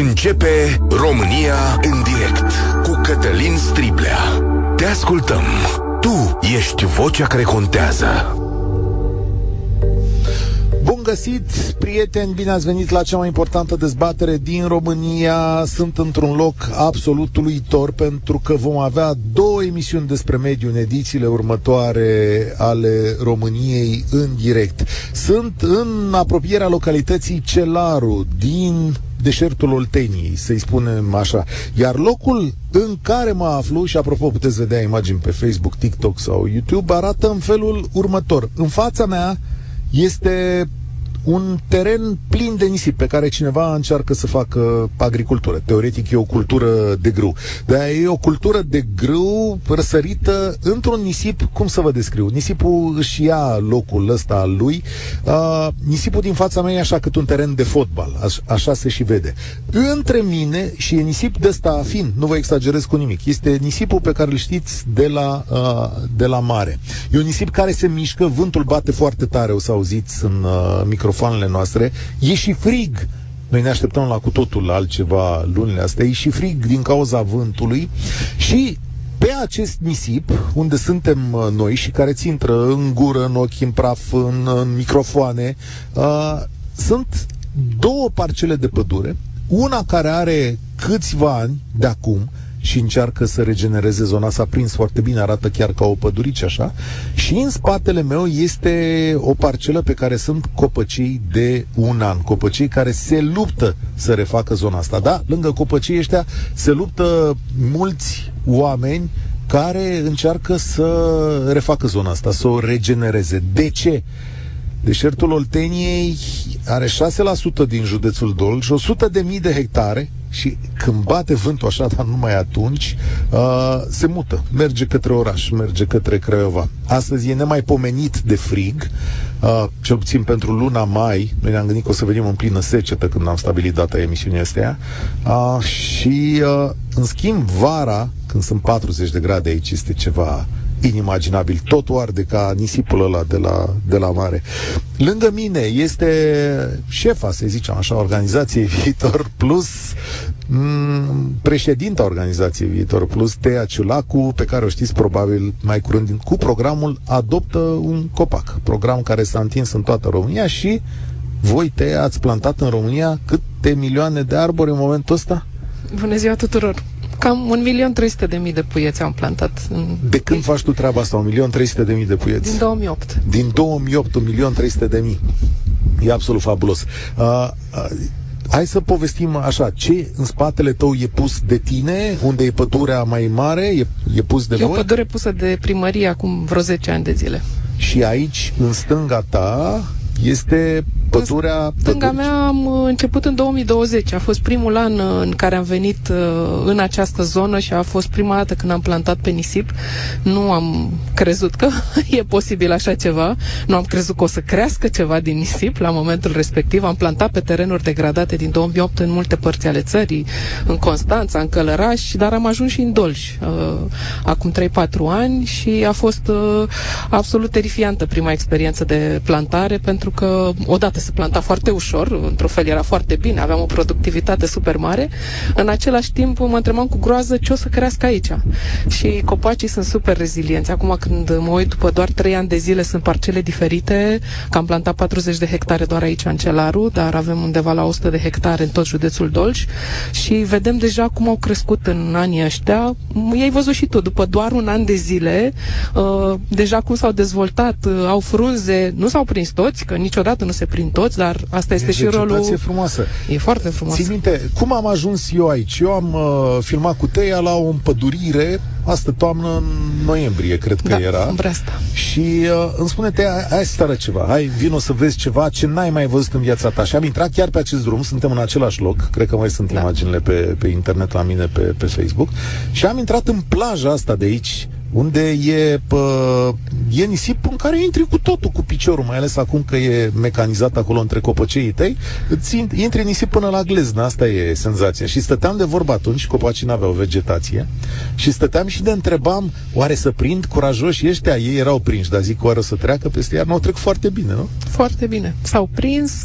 Începe România în direct cu Cătălin Striblea. Te ascultăm. Tu ești vocea care contează. Bun găsit, prieteni, bine ați venit la cea mai importantă dezbatere din România. Sunt într-un loc absolut uluitor pentru că vom avea două emisiuni despre mediu în edițiile următoare ale României în direct. Sunt în apropierea localității Celaru din deșertul Olteniei, să-i spunem așa. Iar locul în care mă aflu, și apropo puteți vedea imagini pe Facebook, TikTok sau YouTube, arată în felul următor. În fața mea este un teren plin de nisip pe care cineva încearcă să facă agricultură. Teoretic e o cultură de grâu. Dar e o cultură de grâu răsărită într-un nisip, cum să vă descriu? Nisipul își ia locul ăsta al lui. Uh, nisipul din fața mea e așa cât un teren de fotbal. Aș, așa se și vede. Între mine și e nisip de ăsta fin, nu vă exagerez cu nimic. Este nisipul pe care îl știți de la, uh, de la mare. E un nisip care se mișcă, vântul bate foarte tare, o să auziți în uh, microfon microfoanele noastre, e și frig. Noi ne așteptăm la cu totul altceva lunile astea. E și frig din cauza vântului și pe acest nisip, unde suntem uh, noi și care ți intră în gură, în ochi, în praf, în, în microfoane, uh, sunt două parcele de pădure, una care are câțiva ani de acum, și încearcă să regenereze zona. S-a prins foarte bine, arată chiar ca o pădurice așa. Și în spatele meu este o parcelă pe care sunt copăcei de un an. Copăcei care se luptă să refacă zona asta. Da, lângă copăcei ăștia se luptă mulți oameni care încearcă să refacă zona asta, să o regenereze. De ce? Deșertul Olteniei are 6% din județul Dolj, 100 de mii de hectare, și când bate vântul așa, dar numai atunci, uh, se mută, merge către oraș, merge către Craiova. Astăzi e nemaipomenit de frig, uh, cel puțin pentru luna mai, noi ne-am gândit că o să venim în plină secetă când am stabilit data emisiunii astea, uh, și uh, în schimb vara, când sunt 40 de grade aici, este ceva inimaginabil. Totul arde ca nisipul ăla de la, de la mare. Lângă mine este șefa, să zicem așa, organizației Viitor Plus, m- președinta organizației Viitor Plus, Tea Ciulacu, pe care o știți probabil mai curând, cu programul Adoptă un copac. Program care s-a întins în toată România și voi, Tea, ați plantat în România câte milioane de arbori în momentul ăsta? Bună ziua tuturor! Cam 1.300.000 de mii de puieți am plantat. În... De când faci tu treaba asta, 1.300.000 de mii de puieți? Din 2008. Din 2008, 1.300.000 de mii. E absolut fabulos. Uh, uh, hai să povestim așa, ce în spatele tău e pus de tine, unde e pădurea mai mare, e, e pus de e voi? E o pădure pusă de primărie acum vreo 10 ani de zile. Și aici, în stânga ta, este pădurea... Stânga mea am început în 2020. A fost primul an uh, în care am venit uh, în această zonă și a fost prima dată când am plantat pe nisip. Nu am crezut că e posibil așa ceva. Nu am crezut că o să crească ceva din nisip la momentul respectiv. Am plantat pe terenuri degradate din 2008 în multe părți ale țării, în Constanța, în Călăraș, dar am ajuns și în Dolj uh, acum 3-4 ani și a fost absolut terifiantă prima experiență de plantare pentru că odată se planta foarte ușor, într-un fel era foarte bine, aveam o productivitate super mare. În același timp mă întrebam cu groază ce o să crească aici. Și copacii sunt super rezilienți. Acum când mă uit după doar 3 ani de zile sunt parcele diferite, că am plantat 40 de hectare doar aici în Celaru, dar avem undeva la 100 de hectare în tot județul Dolj și vedem deja cum au crescut în anii ăștia. Ei văzut și tu, după doar un an de zile, uh, deja cum s-au dezvoltat, uh, au frunze, nu s-au prins toți, că niciodată nu se prind din toți, dar asta este e și rolul... frumoasă. E foarte frumoasă. Ții minte, cum am ajuns eu aici? Eu am uh, filmat cu Teia la o împădurire, asta toamnă în noiembrie, cred că da, era. Bresta. Și uh, îmi spune Teia, hai să arăt ceva, hai, vino să vezi ceva ce n-ai mai văzut în viața ta. Și am intrat chiar pe acest drum, suntem în același loc, cred că mai sunt da. imaginile pe, pe internet la mine, pe, pe Facebook, și am intrat în plaja asta de aici, unde e pă, e nisip în care intri cu totul cu piciorul, mai ales acum că e mecanizat acolo între copăceii tăi, îți intri nisip până la gleznă, asta e senzația. Și stăteam de vorba atunci, copacii n-aveau vegetație, și stăteam și de întrebam, oare să prind curajoși ăștia? Ei erau prinși, dar zic, oare să treacă peste iar? Nu, trec foarte bine, nu? Foarte bine. S-au prins.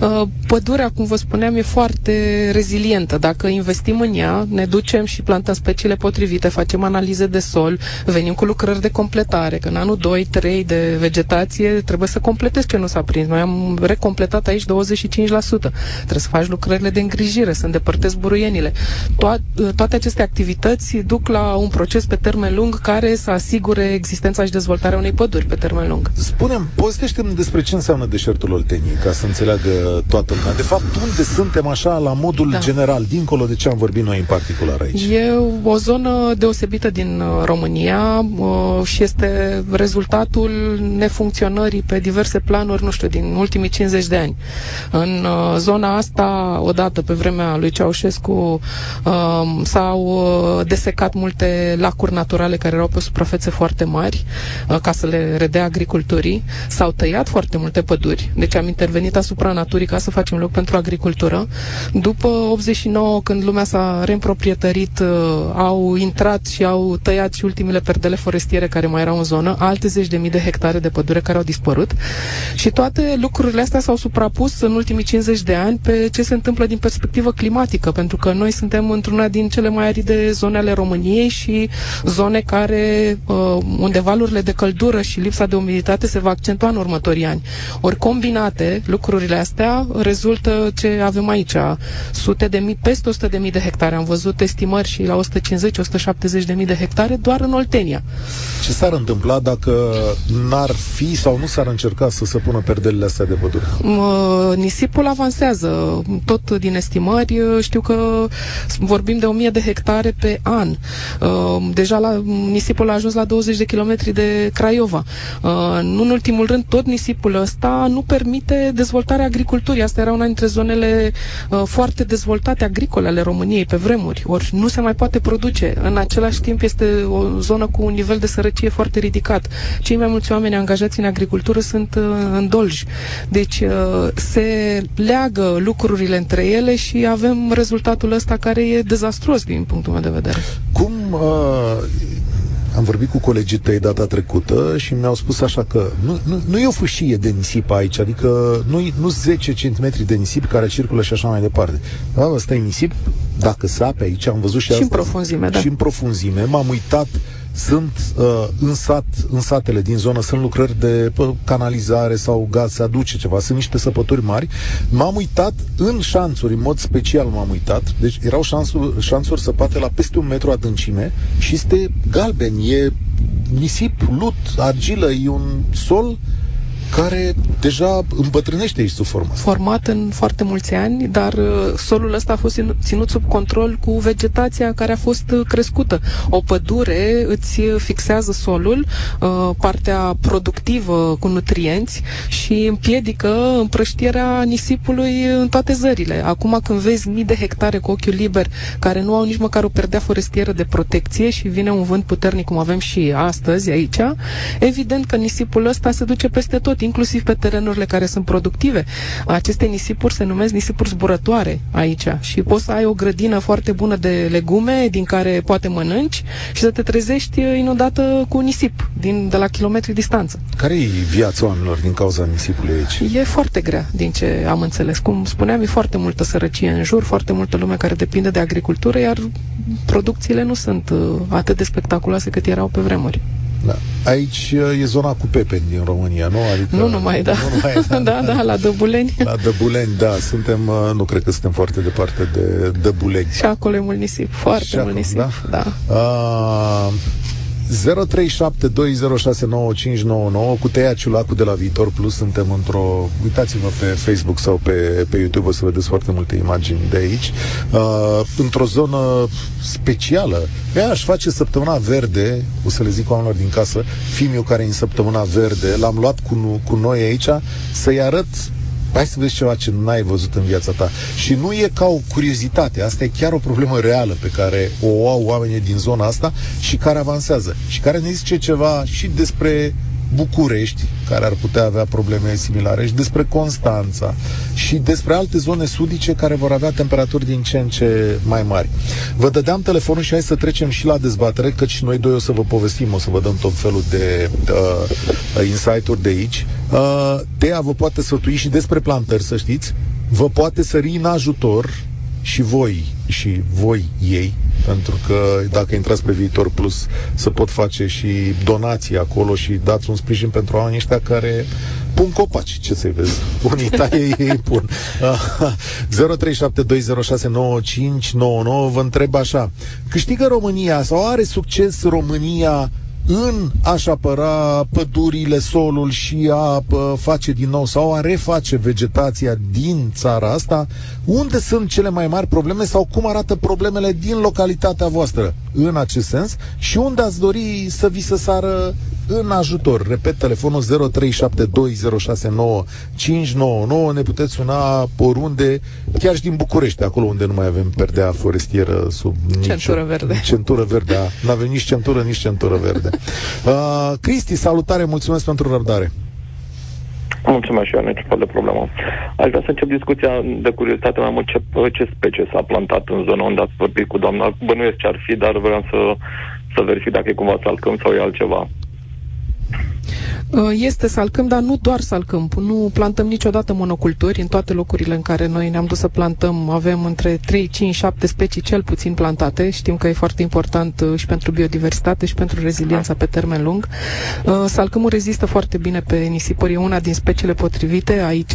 Uh, pădurea, cum vă spuneam, e foarte rezilientă. Dacă investim în ea, ne ducem și plantăm speciile potrivite, facem analize de sol, venim cu lucrări de completare, că în anul 2-3 de vegetație trebuie să completezi ce nu s-a prins. Noi am recompletat aici 25%. Trebuie să faci lucrările de îngrijire, să îndepărtezi buruienile. To- toate aceste activități duc la un proces pe termen lung care să asigure existența și dezvoltarea unei păduri pe termen lung. Spunem, povestește-mi despre ce înseamnă deșertul Olteniei, ca să înțeleagă toată lumea. De fapt, unde suntem așa la modul da. general, dincolo de ce am vorbit noi în particular aici? E o zonă deosebită din uh, România uh, și este rezultatul nefuncționării pe diverse planuri, nu știu, din ultimii 50 de ani. În uh, zona asta, odată pe vremea lui Ceaușescu, s-au desecat multe lacuri naturale care erau pe suprafețe foarte mari ca să le redea agriculturii. S-au tăiat foarte multe păduri, deci am intervenit asupra naturii ca să facem loc pentru agricultură. După 89, când lumea s-a reîmproprietărit, uh, au intrat și au tăiat și ultimele perdele forestiere care mai erau în zonă, alte zeci de mii de hectare de pădure care au dispărut și toate lucrurile astea s-au suprapus în ultimii 50 de ani pe ce se întâmplă din perspectivă climatică, pentru că noi suntem într-una din cele mai aride zone ale României și zone care, uh, unde valurile de căldură și lipsa de umiditate se va accentua în următorii ani. Ori combinate, lucrurile astea rezultă ce avem aici, sute de mii, peste 100 de mii de hectare. Am văzut estimări și la 150-170 de mii de hectare doar în Oltenia. Ce s-ar întâmpla dacă n-ar fi sau nu s-ar încerca să se pună perdelele astea de pădure? Nisipul avansează. Tot din estimări știu că vorbim de 1000 de hectare pe an. Deja la, nisipul a ajuns la 20 de kilometri de Craiova. Nu în ultimul rând, tot nisipul ăsta nu permite dezvoltarea agriculturii. Asta era una dintre zonele uh, foarte dezvoltate agricole ale României pe vremuri. Ori nu se mai poate produce. În același timp este o zonă cu un nivel de sărăcie foarte ridicat. Cei mai mulți oameni angajați în agricultură sunt uh, în dolji. Deci uh, se leagă lucrurile între ele și avem rezultatul ăsta care e dezastruos din punctul meu de vedere. Cum uh, am vorbit cu colegii tăi data trecută și mi-au spus așa că nu, nu, nu e o fâșie de nisip aici, adică nu, nu 10 cm de nisip care circulă și așa mai departe. Da, ăsta e nisip, dacă sape aici, am văzut și, și asta. în profunzime, da. Și în profunzime. M-am uitat sunt uh, în, sat, în satele din zonă, sunt lucrări de pă, canalizare sau gaz, se aduce ceva, sunt niște săpături mari. M-am uitat în șanțuri, în mod special m-am uitat, deci erau șanțuri, șanțuri săpate la peste un metru adâncime și este galben, e nisip, lut, argilă, e un sol care deja îmbătrânește sub format. Format în foarte mulți ani, dar uh, solul ăsta a fost ținut sub control cu vegetația care a fost uh, crescută. O pădure îți fixează solul, uh, partea productivă cu nutrienți și împiedică împrăștierea nisipului în toate zările. Acum când vezi mii de hectare cu ochiul liber care nu au nici măcar o perdea forestieră de protecție și vine un vânt puternic cum avem și astăzi aici, evident că nisipul ăsta se duce peste tot inclusiv pe terenurile care sunt productive. Aceste nisipuri se numesc nisipuri zburătoare aici și poți să ai o grădină foarte bună de legume din care poate mănânci și să te trezești inundată cu nisip din, de la kilometri distanță. Care e viața oamenilor din cauza nisipului aici? E foarte grea, din ce am înțeles. Cum spuneam, e foarte multă sărăcie în jur, foarte multă lume care depinde de agricultură, iar producțiile nu sunt uh, atât de spectaculoase cât erau pe vremuri. Da. Aici uh, e zona cu pepeni din România, nu? Adică, nu numai, da. Nu numai, da, da, da, la Dăbuleni. La Dăbuleni, da. Suntem, uh, nu cred că suntem foarte departe de Dăbuleni. Și acolo e mult nisip, foarte Și mult acolo, nisip. Da? da. Uh, 0372069599 cu Teia Ciulacu de la Viitor Plus suntem într-o... Uitați-vă pe Facebook sau pe, pe YouTube o să vedeți foarte multe imagini de aici. Uh, într-o zonă specială. Ea aș face săptămâna verde, o să le zic oamenilor din casă, filmul care e în săptămâna verde, l-am luat cu, cu noi aici să-i arăt hai să vezi ceva ce n-ai văzut în viața ta. Și nu e ca o curiozitate, asta e chiar o problemă reală pe care o au oamenii din zona asta și care avansează și care ne zice ceva și despre București, care ar putea avea probleme similare, și despre Constanța și despre alte zone sudice care vor avea temperaturi din ce în ce mai mari. Vă dădeam telefonul și hai să trecem și la dezbatere, căci noi doi o să vă povestim, o să vă dăm tot felul de uh, insight-uri de aici. Uh, Tea vă poate sfătui și despre plantări, să știți. Vă poate sări în ajutor și voi și voi ei, pentru că dacă intrați pe Viitor Plus să pot face și donații acolo și dați un sprijin pentru oamenii ăștia care pun copaci, ce să-i vezi? Unii taie, ei pun. 0372069599 vă întreb așa, câștigă România sau are succes România în a-și apăra pădurile, solul și a face din nou sau a reface vegetația din țara asta, unde sunt cele mai mari probleme sau cum arată problemele din localitatea voastră în acest sens și unde ați dori să vi se sară în ajutor. Repet, telefonul 0372069599. Ne puteți suna oriunde, chiar și din București, acolo unde nu mai avem perdea forestieră sub centură nicio, verde. Centură verde, nu avem nici centură, nici centură verde. Uh, Cristi, salutare, mulțumesc pentru răbdare. Mulțumesc și eu, niciun fel de problemă. Aș vrea să încep discuția de curiozitate mai mult ce, ce specie s-a plantat în zona unde ați vorbit cu doamna. Bănuiesc ce ar fi, dar vreau să, să verific dacă e cumva salcâm sau e altceva. Uh, este salcâm, dar nu doar salcâm. Nu plantăm niciodată monoculturi. În toate locurile în care noi ne-am dus să plantăm avem între 3, 5, 7 specii cel puțin plantate. Știm că e foarte important uh, și pentru biodiversitate și pentru reziliența pe termen lung. Uh, salcâmul rezistă foarte bine pe nisipuri. E una din speciile potrivite aici.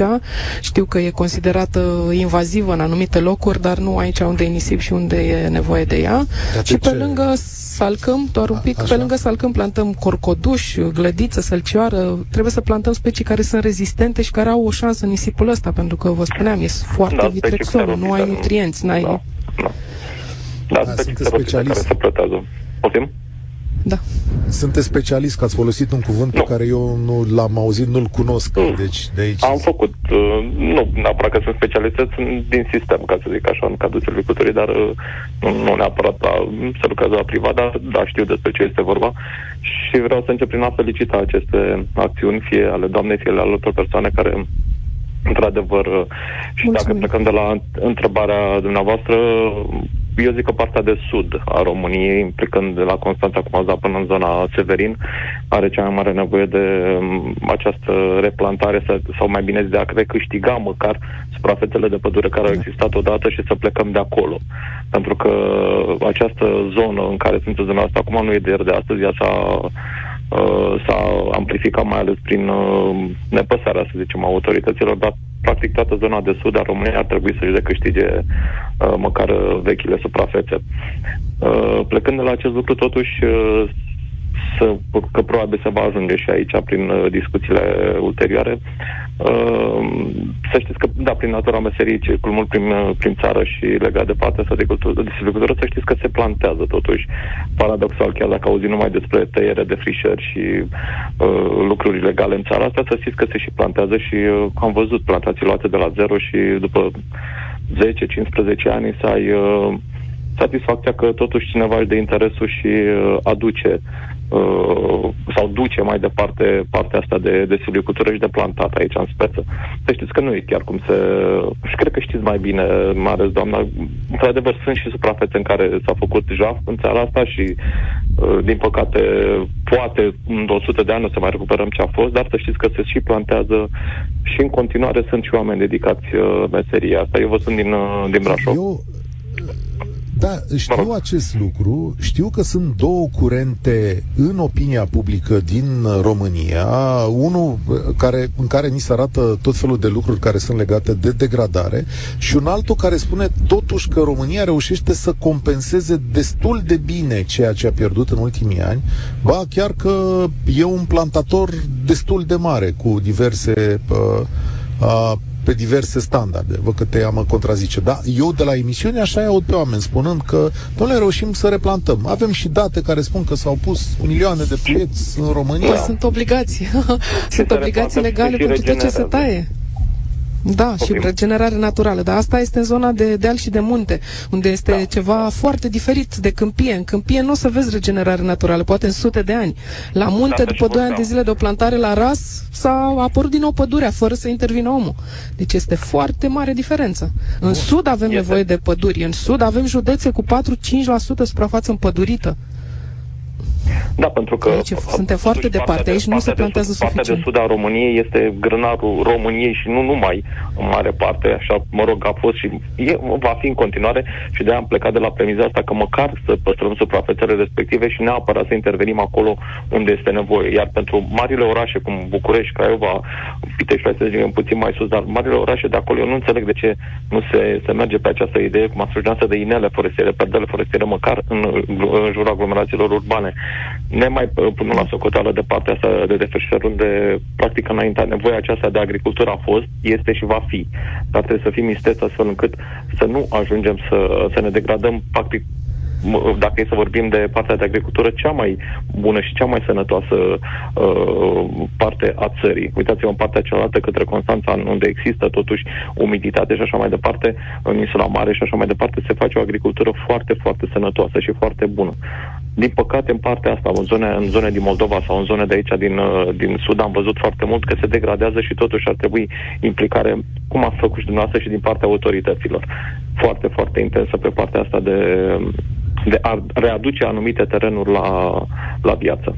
Știu că e considerată invazivă în anumite locuri, dar nu aici unde e nisip și unde e nevoie de ea. De și pe ce? lângă salcâm, doar un pic, A, pe lângă salcâm plantăm corcoduș, glădiță, sălcioară. Trebuie să plantăm specii care sunt rezistente și care au o șansă în nisipul ăsta, pentru că, vă spuneam, e foarte da, vitrexol, nu ai nutrienți, n-ai... Da, da. Da, da specii care se plătează. Poftim? Da. Sunteți specialist, că ați folosit un cuvânt nu. pe care eu nu l-am auzit, nu-l cunosc. Mm. Deci, de aici... Am făcut, uh, nu neapărat că sunt specialist, sunt din sistem, ca să zic așa, în cadrul silviculturii, dar uh, nu, nu neapărat la, să lucrez la privat, dar da, știu despre ce este vorba. Și vreau să încep prin a felicita aceste acțiuni, fie ale doamnei, fie ale altor persoane care într-adevăr, uh, și Mulțumim. dacă plecăm de la întrebarea dumneavoastră, eu zic că partea de sud a României, implicând de la Constanța cum dat până în zona Severin, are cea mai mare nevoie de um, această replantare sau mai bine zis de a recâștiga măcar suprafețele de pădure care au existat odată și să plecăm de acolo. Pentru că această zonă în care sunt zona asta acum nu e de ieri de astăzi, ea s-a Uh, s-a amplificat mai ales prin uh, nepăsarea, să zicem, autorităților, dar practic toată zona de sud a României ar trebui să-și recâștige uh, măcar vechile suprafețe. Uh, plecând de la acest lucru, totuși, uh, să, că probabil se va ajunge și aici prin uh, discuțiile ulterioare. Uh, să știți că, da, prin natura meserii, circul mult prin, uh, prin țară și legat de partea asta de, cultură, de silvicultură, să știți că se plantează totuși. Paradoxal, chiar dacă auzi numai despre tăiere de frișări și uh, lucruri legale în țara asta, să știți că se și plantează și uh, am văzut plantații luate de la zero și după 10-15 ani să ai uh, satisfacția că totuși cineva își de interesul și uh, aduce uh, sau duce mai departe partea asta de, de silvicultură și de plantat aici în speță. Să știți că nu e chiar cum se... Și cred că știți mai bine, mai ales doamna, într-adevăr sunt și suprafețe în care s-a făcut jaf în țara asta și uh, din păcate poate în 100 de ani o să mai recuperăm ce a fost, dar să știți că se și plantează și în continuare sunt și oameni dedicați uh, meseria asta. Eu vă sunt din, uh, din Brașov. Eu da, știu acest lucru, știu că sunt două curente în opinia publică din România, unul care, în care ni se arată tot felul de lucruri care sunt legate de degradare și un altul care spune totuși că România reușește să compenseze destul de bine ceea ce a pierdut în ultimii ani, ba chiar că e un plantator destul de mare cu diverse uh, uh, pe diverse standarde. Văd că te am contrazice. Da, eu de la emisiune așa aud pe oameni spunând că, domnule, reușim să replantăm. Avem și date care spun că s-au pus milioane de pieți în România. Păi sunt obligații. sunt obligații legale pentru tot ce se taie. Da, și regenerare naturală. Dar asta este în zona de deal și de munte, unde este da. ceva foarte diferit de câmpie. În câmpie nu o să vezi regenerare naturală, poate în sute de ani. La munte, da, după 2 ani de zile de o plantare la ras, s-a apărut din nou pădurea, fără să intervină omul. Deci este foarte mare diferență. În Bun. sud avem este. nevoie de păduri. În sud avem județe cu 4-5% suprafață împădurită. Da, pentru că... Aici suntem foarte departe, de, aici nu se plantează de, suficient. Partea de sud a României este grânarul României și nu numai în mare parte, așa, mă rog, a fost și e, va fi în continuare și de-aia am plecat de la premiza asta că măcar să păstrăm suprafețele respective și neapărat să intervenim acolo unde este nevoie. Iar pentru marile orașe, cum București, Craiova, Pitești, să zicem puțin mai sus, dar marile orașe de acolo, eu nu înțeleg de ce nu se, se merge pe această idee, cum a spus de inele forestiere, perdele forestiere, măcar în, în jurul aglomerațiilor urbane ne mai pun la socoteală de partea asta de desfășurări unde practic înaintea nevoia aceasta de agricultură a fost, este și va fi. Dar trebuie să fim isteți astfel încât să nu ajungem să, să ne degradăm practic dacă e să vorbim de partea de agricultură, cea mai bună și cea mai sănătoasă uh, parte a țării. Uitați-vă în partea cealaltă către Constanța, unde există totuși umiditate și așa mai departe, în insula Mare și așa mai departe, se face o agricultură foarte, foarte sănătoasă și foarte bună. Din păcate, în partea asta, în zone, în zone din Moldova sau în zone de aici, din, uh, din Sud, am văzut foarte mult că se degradează și totuși ar trebui implicare, cum a făcut și dumneavoastră, și din partea autorităților. Foarte, foarte intensă pe partea asta de, de a readuce anumite terenuri la, la viață.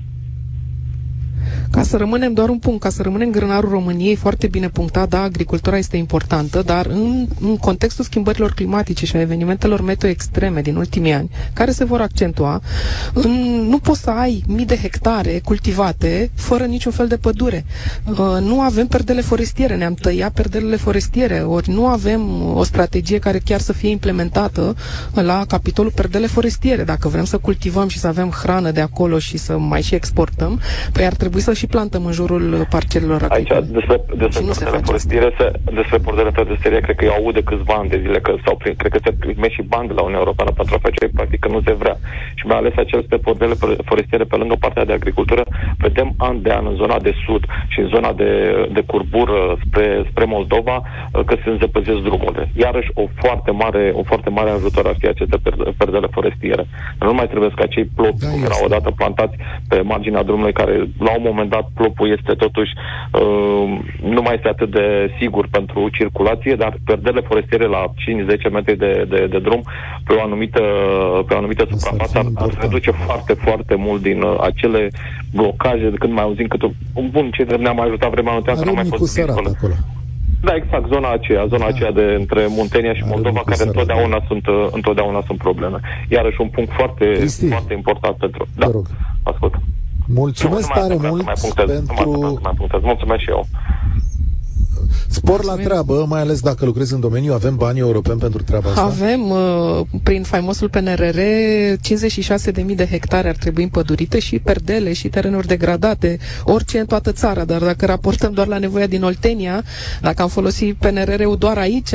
Ca să rămânem doar un punct, ca să rămânem grânarul României, foarte bine punctat, da, agricultura este importantă, dar în, în contextul schimbărilor climatice și a evenimentelor meteo extreme din ultimii ani, care se vor accentua, în, nu poți să ai mii de hectare cultivate fără niciun fel de pădure. Uh, nu avem perdele forestiere, ne-am tăiat perdelele forestiere, ori nu avem o strategie care chiar să fie implementată la capitolul perdele forestiere. Dacă vrem să cultivăm și să avem hrană de acolo și să mai și exportăm, păi ar trebui să și plantăm în jurul parcelelor agricole. Aici, despre, despre pordele forestiere, se, despre pordele forestiere, cred că eu aud de câțiva ani de zile, că sau prin, cred că se primește și bani de la Uniunea Europeană pentru a face, practic, că nu se vrea. Și mai ales aceste pordele forestiere, pe lângă partea de agricultură, vedem an de an în zona de sud și în zona de, de curbură spre, spre Moldova, că se înzăpăzesc drumurile. Iarăși, o foarte mare, o foarte mare ajutor ar fi aceste perdele forestiere. Nu mai trebuie ca cei plopi, da, cum erau odată plantați pe marginea drumului, care la un moment dat plopul este totuși uh, nu mai este atât de sigur pentru circulație, dar perdele forestiere la 5-10 metri de, de, de drum pe o anumită, pe o anumită suprafață ar, ar reduce foarte, foarte mult din uh, acele blocaje de când mai auzim cât un bun ce ne-a mai ajutat vremea anuntească, nu mai fost acolo. Da, exact, zona aceea, zona da. aceea de între Muntenia și Moldova, care întotdeauna sunt, uh, întotdeauna sunt probleme. Iarăși un punct foarte, foarte important pentru... Da, ascult. Mulțumesc tare mult mai punctez, pentru... Nu mai, mai punctez. Mulțumesc și eu. Spor la treabă, mai ales dacă lucrezi în domeniu, avem bani europeni pentru treaba asta? Avem, uh, prin faimosul PNRR, 56.000 de hectare ar trebui împădurite și perdele și terenuri degradate, orice în toată țara, dar dacă raportăm doar la nevoia din Oltenia, dacă am folosit PNRR-ul doar aici,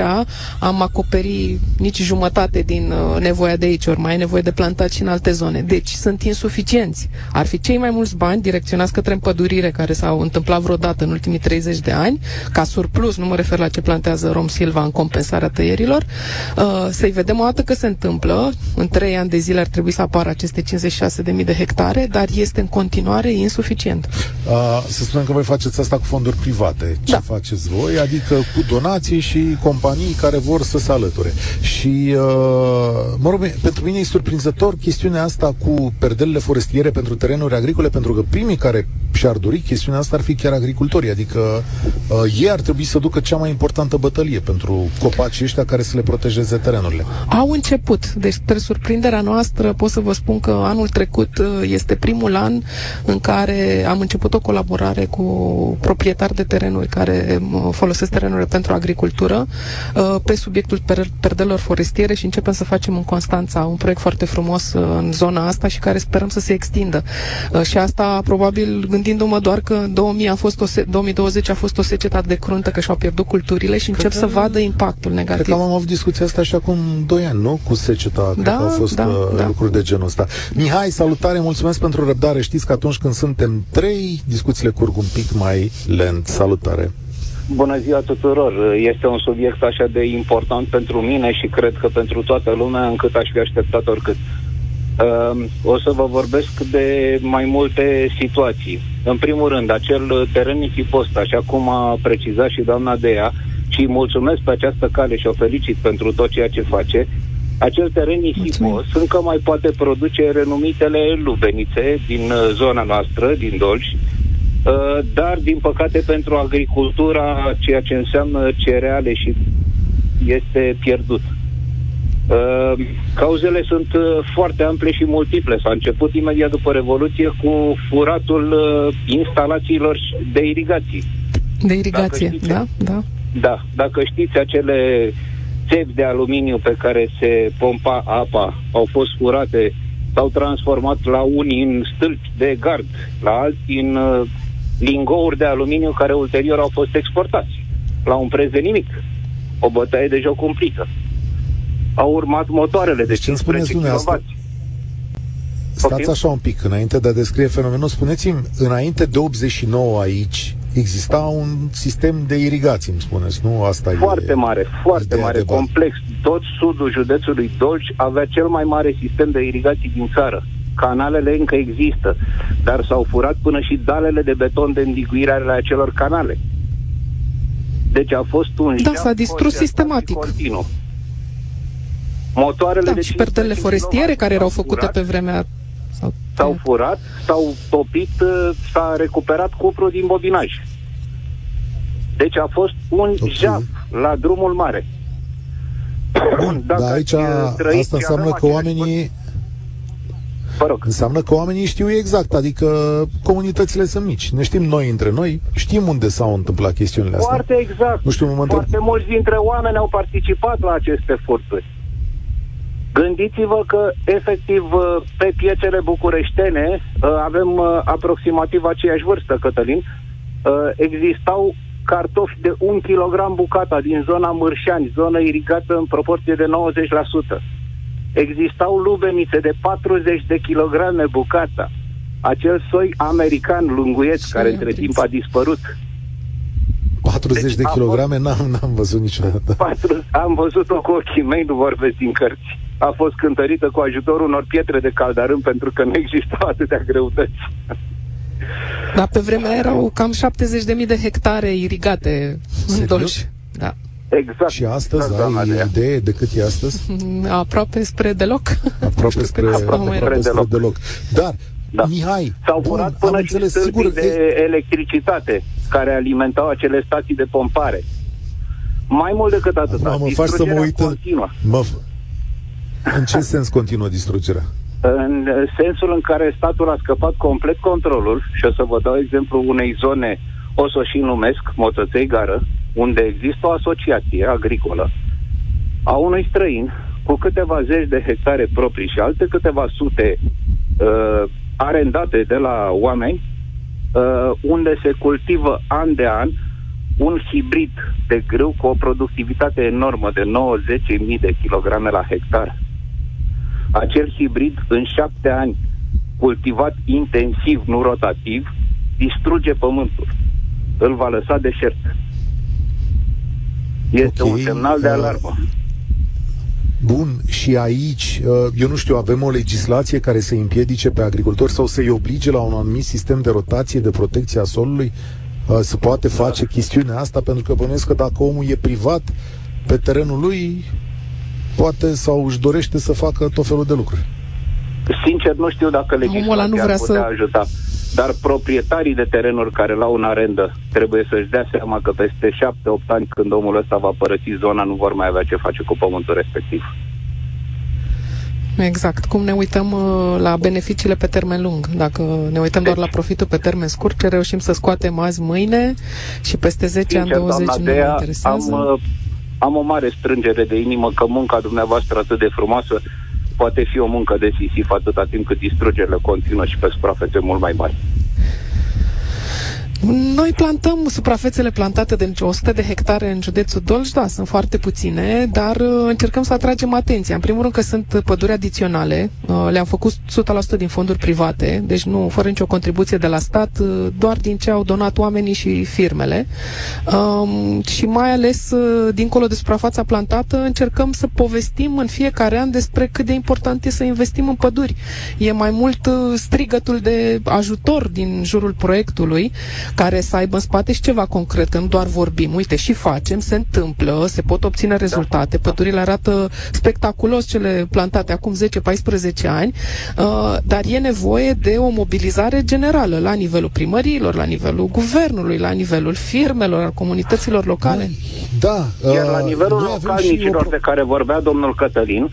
am acoperi nici jumătate din uh, nevoia de aici, ori mai e nevoie de plantat și în alte zone. Deci sunt insuficienți. Ar fi cei mai mulți bani direcționați către împădurire care s-au întâmplat vreodată în ultimii 30 de ani, ca surplus, nu mă refer la ce plantează Rom Silva în compensarea tăierilor, uh, să-i vedem o dată că se întâmplă. În trei ani de zile ar trebui să apară aceste 56.000 de hectare, dar este în continuare insuficient. Uh, să spunem că voi faceți asta cu fonduri private. Ce da. faceți voi? Adică cu donații și companii care vor să se alăture. Și, uh, mă rog, pentru mine e surprinzător chestiunea asta cu perdelele forestiere pentru terenuri agricole, pentru că primii care și-ar dori chestiunea asta ar fi chiar agricultorii. Adică uh, ei ar trebui să ducă cea mai importantă bătălie pentru copacii ăștia care să le protejeze terenurile. Au început. Deci, spre surprinderea noastră, pot să vă spun că anul trecut uh, este primul an în care am început o colaborare cu proprietari de terenuri care uh, folosesc terenurile pentru agricultură uh, pe subiectul per- perdelor forestiere și începem să facem în Constanța un proiect foarte frumos în zona asta și care sperăm să se extindă. Și asta probabil gândindu-mă doar că 2000 a fost o se- 2020 a fost o secetă de cruntă că și-au pierdut culturile și încep că, să vadă impactul negativ. Cred că am avut discuția asta și acum 2 ani, nu? Cu seceta, da, cred că au fost da, uh, da. lucruri de genul ăsta. Mihai, salutare, mulțumesc pentru răbdare. Știți că atunci când suntem trei, discuțiile curg un pic mai lent. Salutare! Bună ziua tuturor! Este un subiect așa de important pentru mine și cred că pentru toată lumea, încât aș fi așteptat oricât. Uh, o să vă vorbesc de mai multe situații. În primul rând, acel teren nisipos, așa cum a precizat și doamna Dea, și îi mulțumesc pe această cale și o felicit pentru tot ceea ce face, acel teren nisipos încă mai poate produce renumitele lubenițe din uh, zona noastră, din Dolci, uh, dar, din păcate, pentru agricultura, ceea ce înseamnă cereale și este pierdut. Uh, cauzele sunt foarte ample și multiple. S-a început imediat după Revoluție cu furatul instalațiilor de irigații. De irigație, știți, da, da. Da, dacă știți acele țevi de aluminiu pe care se pompa apa au fost furate, s-au transformat la unii în stâlpi de gard, la alții în uh, lingouri de aluminiu care ulterior au fost exportați la un preț de nimic. O bătaie de joc cumplită. Au urmat motoarele de 15 kW. Asta? Stați așa un pic, înainte de a descrie fenomenul, spuneți-mi, înainte de 89 aici, exista un sistem de irigații, îmi spuneți, nu? Asta foarte e mare, foarte mare, complex. Tot sudul județului Dolci avea cel mai mare sistem de irigații din țară. Canalele încă există, dar s-au furat până și dalele de beton de îndiguire ale acelor canale. Deci a fost un Da, s-a distrus sistematic. Continuu. Motoarele da, de și pertele forestiere care erau făcute furat, pe vremea sau... S-au furat, s-au topit, uh, s-a recuperat cupru din bobinaj. Deci a fost un okay. jaf la drumul mare. Bun, dar aici asta înseamnă că oamenii Vă rog. Înseamnă că oamenii știu exact, adică comunitățile sunt mici. Ne știm noi între noi, știm unde s-au întâmplat chestiunile astea. Foarte exact. Nu știu, mă întreb... Foarte mulți dintre oameni au participat la aceste furturi. Gândiți-vă că, efectiv, uh, pe piețele bucureștene uh, avem uh, aproximativ aceeași vârstă, Cătălin. Existau cartofi de un kilogram bucata din zona Mârșani, zonă irigată în proporție de 90%. Existau lubenițe de 40 de kilograme bucata. Acel soi american lunguieț, care între timp a dispărut. 40 deci de kilograme? Fost... N-am, n-am văzut niciodată. 4, am văzut-o cu ochii mei, nu vorbesc din cărți a fost cântărită cu ajutorul unor pietre de caldarâm pentru că nu existau atâtea greutăți. Dar pe vremea erau cam 70.000 de hectare irigate în Dolj. Da. Exact. Și astăzi da, ai idee de cât e astăzi? Aproape spre deloc. Aproape spre, aproape spre deloc. deloc. Dar, da. Mihai, S-au furat până și înțeles, sigur, de e... electricitate care alimentau acele stații de pompare. Mai mult decât atât. Mă faci să mă uit. Mă, în ce sens continuă distrugerea? În sensul în care statul a scăpat complet controlul și o să vă dau exemplu unei zone, o să și numesc, Motăței Gară, unde există o asociație agricolă a unui străin cu câteva zeci de hectare proprii și alte câteva sute uh, arendate de la oameni, uh, unde se cultivă an de an un hibrid de grâu cu o productivitate enormă de 90.000 de kilograme la hectar acel hibrid în șapte ani cultivat intensiv, nu rotativ, distruge pământul. Îl va lăsa deșert. Este okay. un semnal de uh, alarmă. Bun, și aici, uh, eu nu știu, avem o legislație care să împiedice pe agricultori sau să-i oblige la un anumit sistem de rotație, de protecție a solului, uh, să poate face da. chestiunea asta, pentru că bănuiesc că dacă omul e privat pe terenul lui, poate sau își dorește să facă tot felul de lucruri. Sincer, nu știu dacă legislația nu vrea putea să... ajuta. Dar proprietarii de terenuri care l-au în arendă trebuie să-și dea seama că peste 7-8 ani, când omul ăsta va părăsi zona, nu vor mai avea ce face cu pământul respectiv. Exact. Cum ne uităm uh, la beneficiile pe termen lung. Dacă ne uităm doar la profitul pe termen scurt, ce reușim să scoatem azi, mâine și peste 10 Sincer, ani, 20 nu ne interesează? Am uh, am o mare strângere de inimă că munca dumneavoastră atât de frumoasă poate fi o muncă de sisif atâta timp cât distrugerile continuă și pe suprafețe mult mai mari. Noi plantăm suprafețele plantate de 100 de hectare în județul Dolj, da, sunt foarte puține, dar uh, încercăm să atragem atenția. În primul rând că sunt păduri adiționale, uh, le-am făcut 100% din fonduri private, deci nu fără nicio contribuție de la stat, uh, doar din ce au donat oamenii și firmele. Um, și mai ales, dincolo de suprafața plantată, încercăm să povestim în fiecare an despre cât de important e să investim în păduri. E mai mult strigătul de ajutor din jurul proiectului, care să aibă în spate și ceva concret, că nu doar vorbim. Uite, și facem, se întâmplă, se pot obține rezultate. Da. Pădurile arată spectaculos cele plantate acum 10-14 ani, uh, dar e nevoie de o mobilizare generală la nivelul primăriilor, la nivelul guvernului, la nivelul firmelor, al comunităților locale. Da. Uh, Iar la nivelul localnicilor o... de care vorbea domnul Cătălin,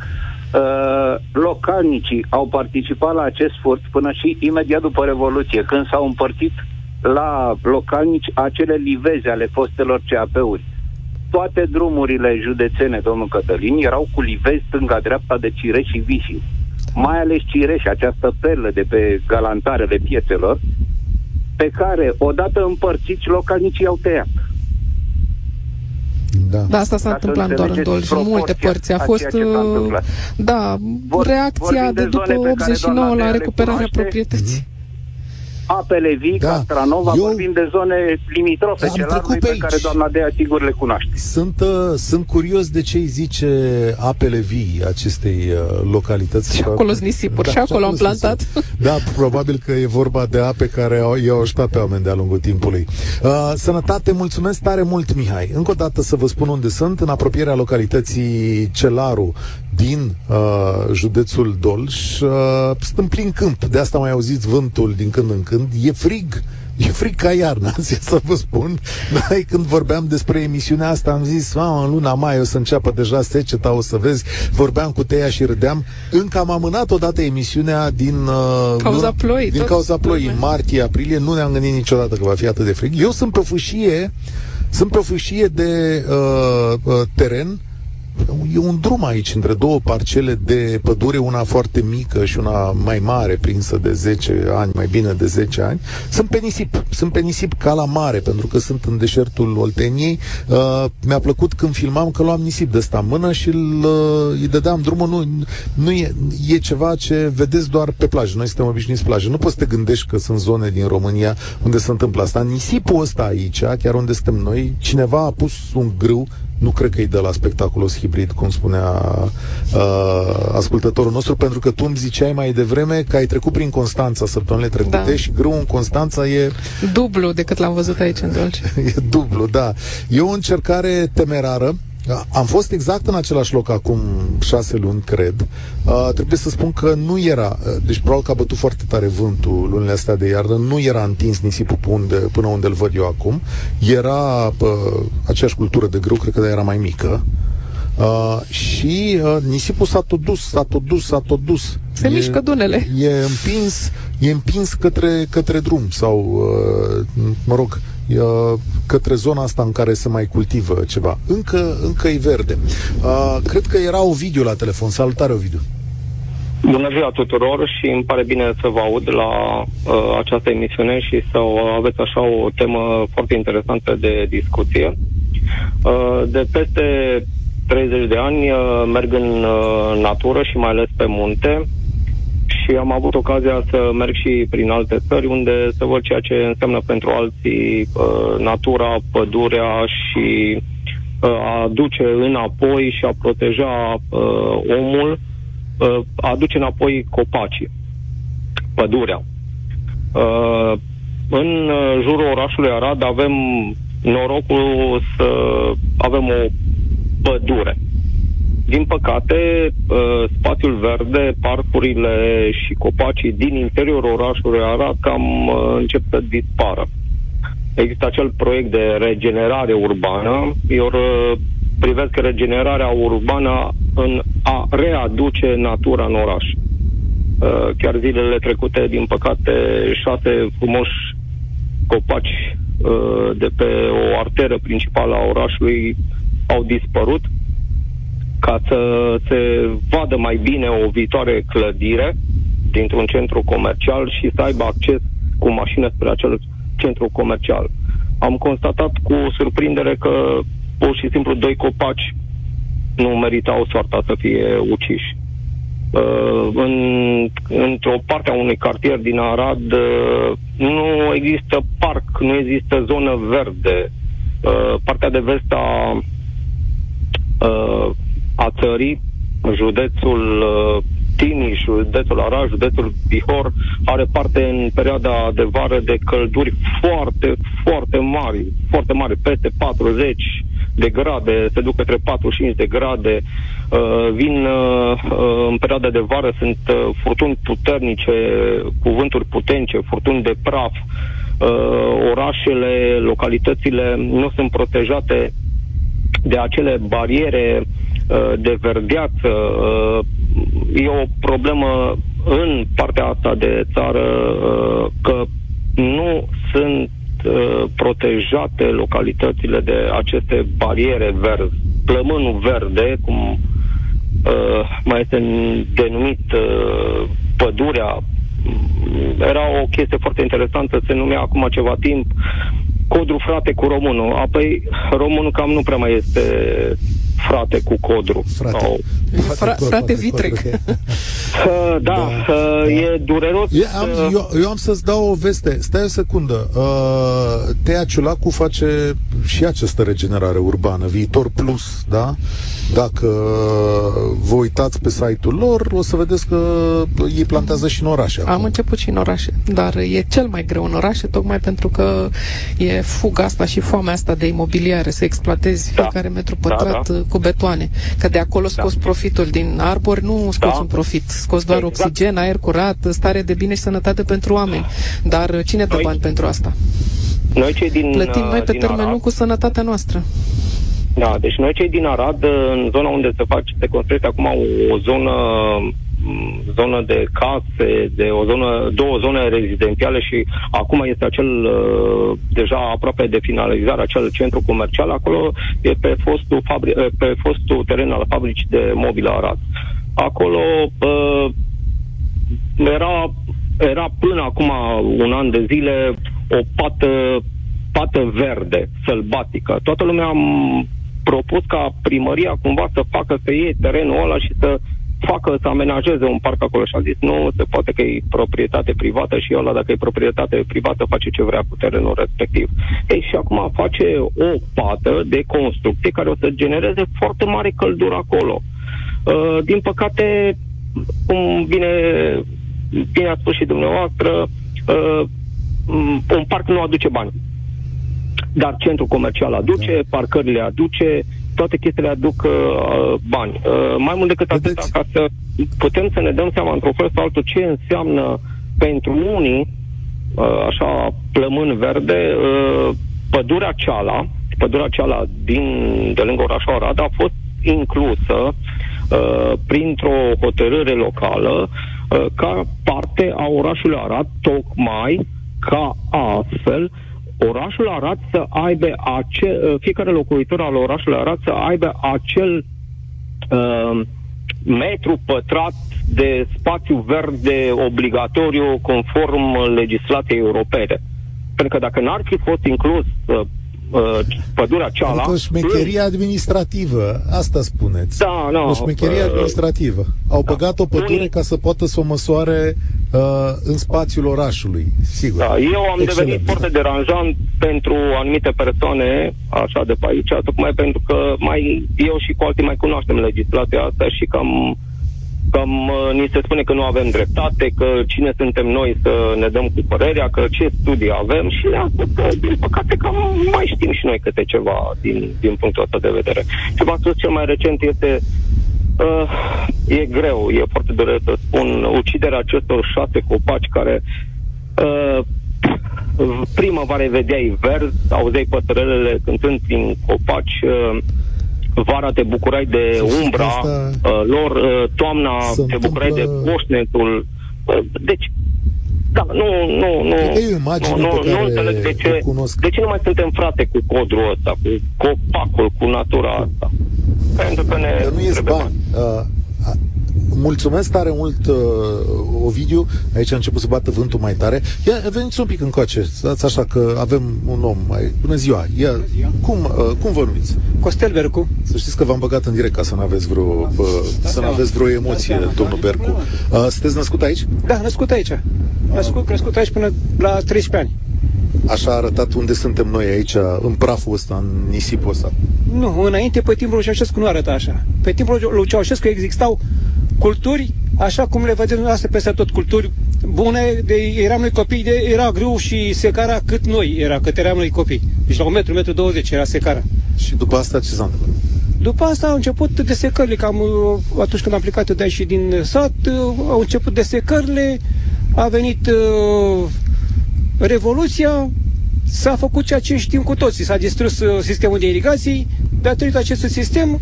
Uh, localnicii au participat la acest furt până și imediat după Revoluție, când s-au împărțit la localnici acele liveze ale fostelor CAP-uri. Toate drumurile județene, domnul Cătălin, erau cu livezi stânga-dreapta de Cireș și Vișiu. Mai ales Cireș, această perlă de pe galantarele piețelor, pe care, odată împărțiți, localnicii au tăiat. Da. da, asta s-a întâmplat doar în Dolj, în multe părți. A fost, uh, da, Vor, reacția de după 89 la recuperarea proprietății. Mm-hmm apele vii, da. Castranova, Eu... vorbim de zone limitrofe celaltui pe, pe care doamna Dea sigur le cunoaște. Sunt, uh, sunt curios de ce îi zice apele vii acestei uh, localități. Și acolo sunt nisipuri, da, și acolo am plantat. Da, probabil că e vorba de ape care au, i-au ajutat pe oameni de-a lungul timpului. Uh, sănătate, mulțumesc tare mult, Mihai. Încă o dată să vă spun unde sunt, în apropierea localității Celaru, din uh, județul Dolj. Uh, sunt plin câmp, de asta mai auziți vântul din când în când. E frig, E frig ca iarna, să vă spun. Noi când vorbeam despre emisiunea asta am zis, mamă, în luna mai o să înceapă deja seceta, o să vezi. Vorbeam cu Teia și râdeam. Încă am amânat odată emisiunea din uh, cauza ploii. Din cauza ploii, în martie, aprilie. Nu ne-am gândit niciodată că va fi atât de frig. Eu sunt pe fâșie, sunt pe fâșie de uh, uh, teren E un drum aici între două parcele de pădure, una foarte mică și una mai mare, prinsă de 10 ani, mai bine de 10 ani. Sunt pe nisip, sunt pe nisip ca la mare, pentru că sunt în deșertul Olteniei. Uh, mi-a plăcut când filmam că luam nisip de ăsta în mână și îl, uh, îi dădeam drumul. Nu, nu e, e ceva ce vedeți doar pe plajă. Noi suntem obișnuiți plajă. Nu poți să te gândești că sunt zone din România unde se întâmplă asta. Nisipul ăsta aici, chiar unde suntem noi, cineva a pus un grâu nu cred că e de la spectaculos hibrid, cum spunea uh, ascultătorul nostru, pentru că tu îmi ziceai mai devreme că ai trecut prin Constanța săptămânile trecute da. și grâu în Constanța e... Dublu decât l-am văzut aici în Dolce. e dublu, da. E o încercare temerară am fost exact în același loc acum șase luni, cred. Uh, trebuie să spun că nu era, uh, deci probabil că a bătut foarte tare vântul lunile astea de iarnă, nu era întins nisipul unde, până unde îl văd eu acum. Era uh, aceeași cultură de grâu, cred că era mai mică. Uh, și uh, nisipul s-a tot dus, s-a tot dus, s-a tot dus. Se e, mișcă dunele. E împins, e împins către, către drum sau, uh, mă rog, uh, către zona asta în care se mai cultivă ceva. Încă, încă e verde. Uh, cred că era Ovidiu la telefon. Salutare, Ovidiu! Bună ziua tuturor și îmi pare bine să vă aud la uh, această emisiune și să aveți așa o temă foarte interesantă de discuție. Uh, de peste 30 de ani uh, merg în uh, natură și mai ales pe munte și am avut ocazia să merg și prin alte țări unde să văd ceea ce înseamnă pentru alții uh, natura, pădurea și uh, a duce înapoi și a proteja uh, omul, uh, a aduce înapoi copacii, pădurea. Uh, în uh, jurul orașului Arad avem norocul să avem o pădure. Din păcate, uh, spațiul verde, parcurile și copacii din interiorul orașului Arad cam uh, încep să dispară. Există acel proiect de regenerare urbană. Eu uh, privesc regenerarea urbană în a readuce natura în oraș. Chiar zilele trecute, din păcate, șase frumoși copaci de pe o arteră principală a orașului au dispărut ca să se vadă mai bine o viitoare clădire dintr-un centru comercial și să aibă acces cu mașină spre acel centru comercial. Am constatat cu surprindere că pur și simplu doi copaci nu meritau soarta să fie uciși. Uh, în, într-o parte a unui cartier din Arad uh, nu există parc, nu există zonă verde. Uh, partea de vest a, uh, a țării, județul uh, Timiș, județul Arad, județul Bihor, are parte în perioada de vară de călduri foarte, foarte mari, foarte mari, peste 40 de grade, se duc către 45 de grade, uh, vin uh, uh, în perioada de vară, sunt uh, furtuni puternice, cuvânturi puternice, furtuni de praf, uh, orașele, localitățile nu sunt protejate de acele bariere uh, de verdeață. Uh, e o problemă în partea asta de țară uh, că nu sunt Uh, protejate localitățile de aceste bariere verzi. Plămânul verde, cum uh, mai este denumit uh, pădurea, era o chestie foarte interesantă, se numea acum ceva timp Codru frate cu românul. Apoi românul cam nu prea mai este frate cu Codru. Frate, sau... frate, frate, frate Vitrec. Uh, da, da, uh, e dureros. Eu am, eu, eu am să-ți dau o veste. Stai o secundă. Uh, Tea Ciulacu face și această regenerare urbană, Viitor Plus, da? Dacă vă uitați pe site-ul lor, o să vedeți că ei plantează și în orașe. Am acum. început și în orașe, dar e cel mai greu în orașe, tocmai pentru că e fuga asta și foamea asta de imobiliare, să exploatezi da. fiecare metru pătrat da, da. Cu betoane. Că de acolo da. scoți da. profitul din arbori, nu scoți da. un profit, scoți doar exact. oxigen, aer curat, stare de bine și sănătate pentru oameni. Dar cine dă bani pentru asta? Noi cei din Plătim noi pe termen lung cu sănătatea noastră. Da, deci noi cei din Arad, în zona unde se face, se construiește acum o, o zonă zonă de case, de o zonă, două zone rezidențiale și acum este acel uh, deja aproape de finalizare acel centru comercial, acolo e pe fostul, fabri- pe fostul teren al fabricii de mobilă Arad. Acolo uh, era, era până acum un an de zile o pată, pată verde, sălbatică. Toată lumea am propus ca primăria cumva să facă să iei terenul ăla și să facă, să amenajeze un parc acolo și a zis nu, se poate că e proprietate privată și ăla dacă e proprietate privată face ce vrea cu terenul respectiv. Ei, și acum face o pată de construcție care o să genereze foarte mare căldură acolo. Uh, din păcate, cum bine, bine a spus și dumneavoastră, uh, un parc nu aduce bani dar centrul comercial aduce, parcările aduce, toate chestiile aduc uh, bani. Uh, mai mult decât atât, ca să putem să ne dăm seama într-un fel sau altul ce înseamnă pentru unii, uh, așa, plămân verde, uh, pădurea ceala, pădurea ceala din, de lângă orașul Arad a fost inclusă uh, printr-o hotărâre locală uh, ca parte a orașului Arad, tocmai ca astfel orașul Arad să aibă acel, uh, fiecare locuitor al orașului Arad să aibă acel uh, metru pătrat de spațiu verde obligatoriu conform legislației europene. Pentru că dacă n-ar fi fost inclus uh, uh, pădurea ceala... Adică o șmecherie în... administrativă, asta spuneți. Da, da. O șmecherie uh, administrativă. Au da. băgat o pădure Unii... ca să poată să o măsoare uh, în spațiul orașului, sigur. Da, eu am Excelent. devenit foarte deranjant pentru anumite persoane, așa de pe aici, tocmai pentru că mai eu și cu alții mai cunoaștem legislația asta și cam Cam uh, ni se spune că nu avem dreptate, că cine suntem noi să ne dăm cu părerea, că ce studii avem și le că, din păcate, cam mai știm și noi câte ceva din, din punctul ăsta de vedere. Ce v-am spus cel mai recent este Uh, e greu, e foarte dureros să spun uciderea acestor șase copaci care uh, primăvară vedeai verzi, auzeai păsărelele cântând prin copaci, uh, vara te bucurai de umbra uh, lor, uh, toamna te bucurai de poșnetul. Uh, deci, da, nu, nu, nu. E o nu, nu, nu înțeleg de ce, de ce nu mai suntem frate cu codrul ăsta, cu copacul, cu natura asta. Pentru că ne nu ies bani. Uh, mulțumesc tare mult, uh, Ovidiu. Aici a început să bată vântul mai tare. Ia, veniți un pic încoace, stați așa că avem un om mai... Bună ziua! Ia, Bună ziua. Cum, uh, cum vă numiți? Costel Bercu. Să știți că v-am băgat în direct ca să nu aveți vreo, uh, să nu aveți vreo emoție, domnul Bercu. Uh, sunteți născut aici? Da, născut aici. Născut, crescut aici până la 13 ani. Așa a arătat unde suntem noi aici, în praful ăsta, în nisipul ăsta. Nu, înainte, pe timpul lui Ceaușescu nu arăta așa. Pe timpul lui Ceaușescu existau culturi, așa cum le vedem astea peste tot, culturi bune, de, eram noi copii, de, era greu și secara cât noi era, cât eram noi copii. Deci la 1 metru, 1 metru 20 era secara. Și după asta ce s-a întâmplat? După asta au început desecările, cam uh, atunci când am plecat de aici și din sat, uh, au început desecările, a venit uh, Revoluția, s-a făcut ceea ce știm cu toții, s-a distrus uh, sistemul de irigații, datorită acestui sistem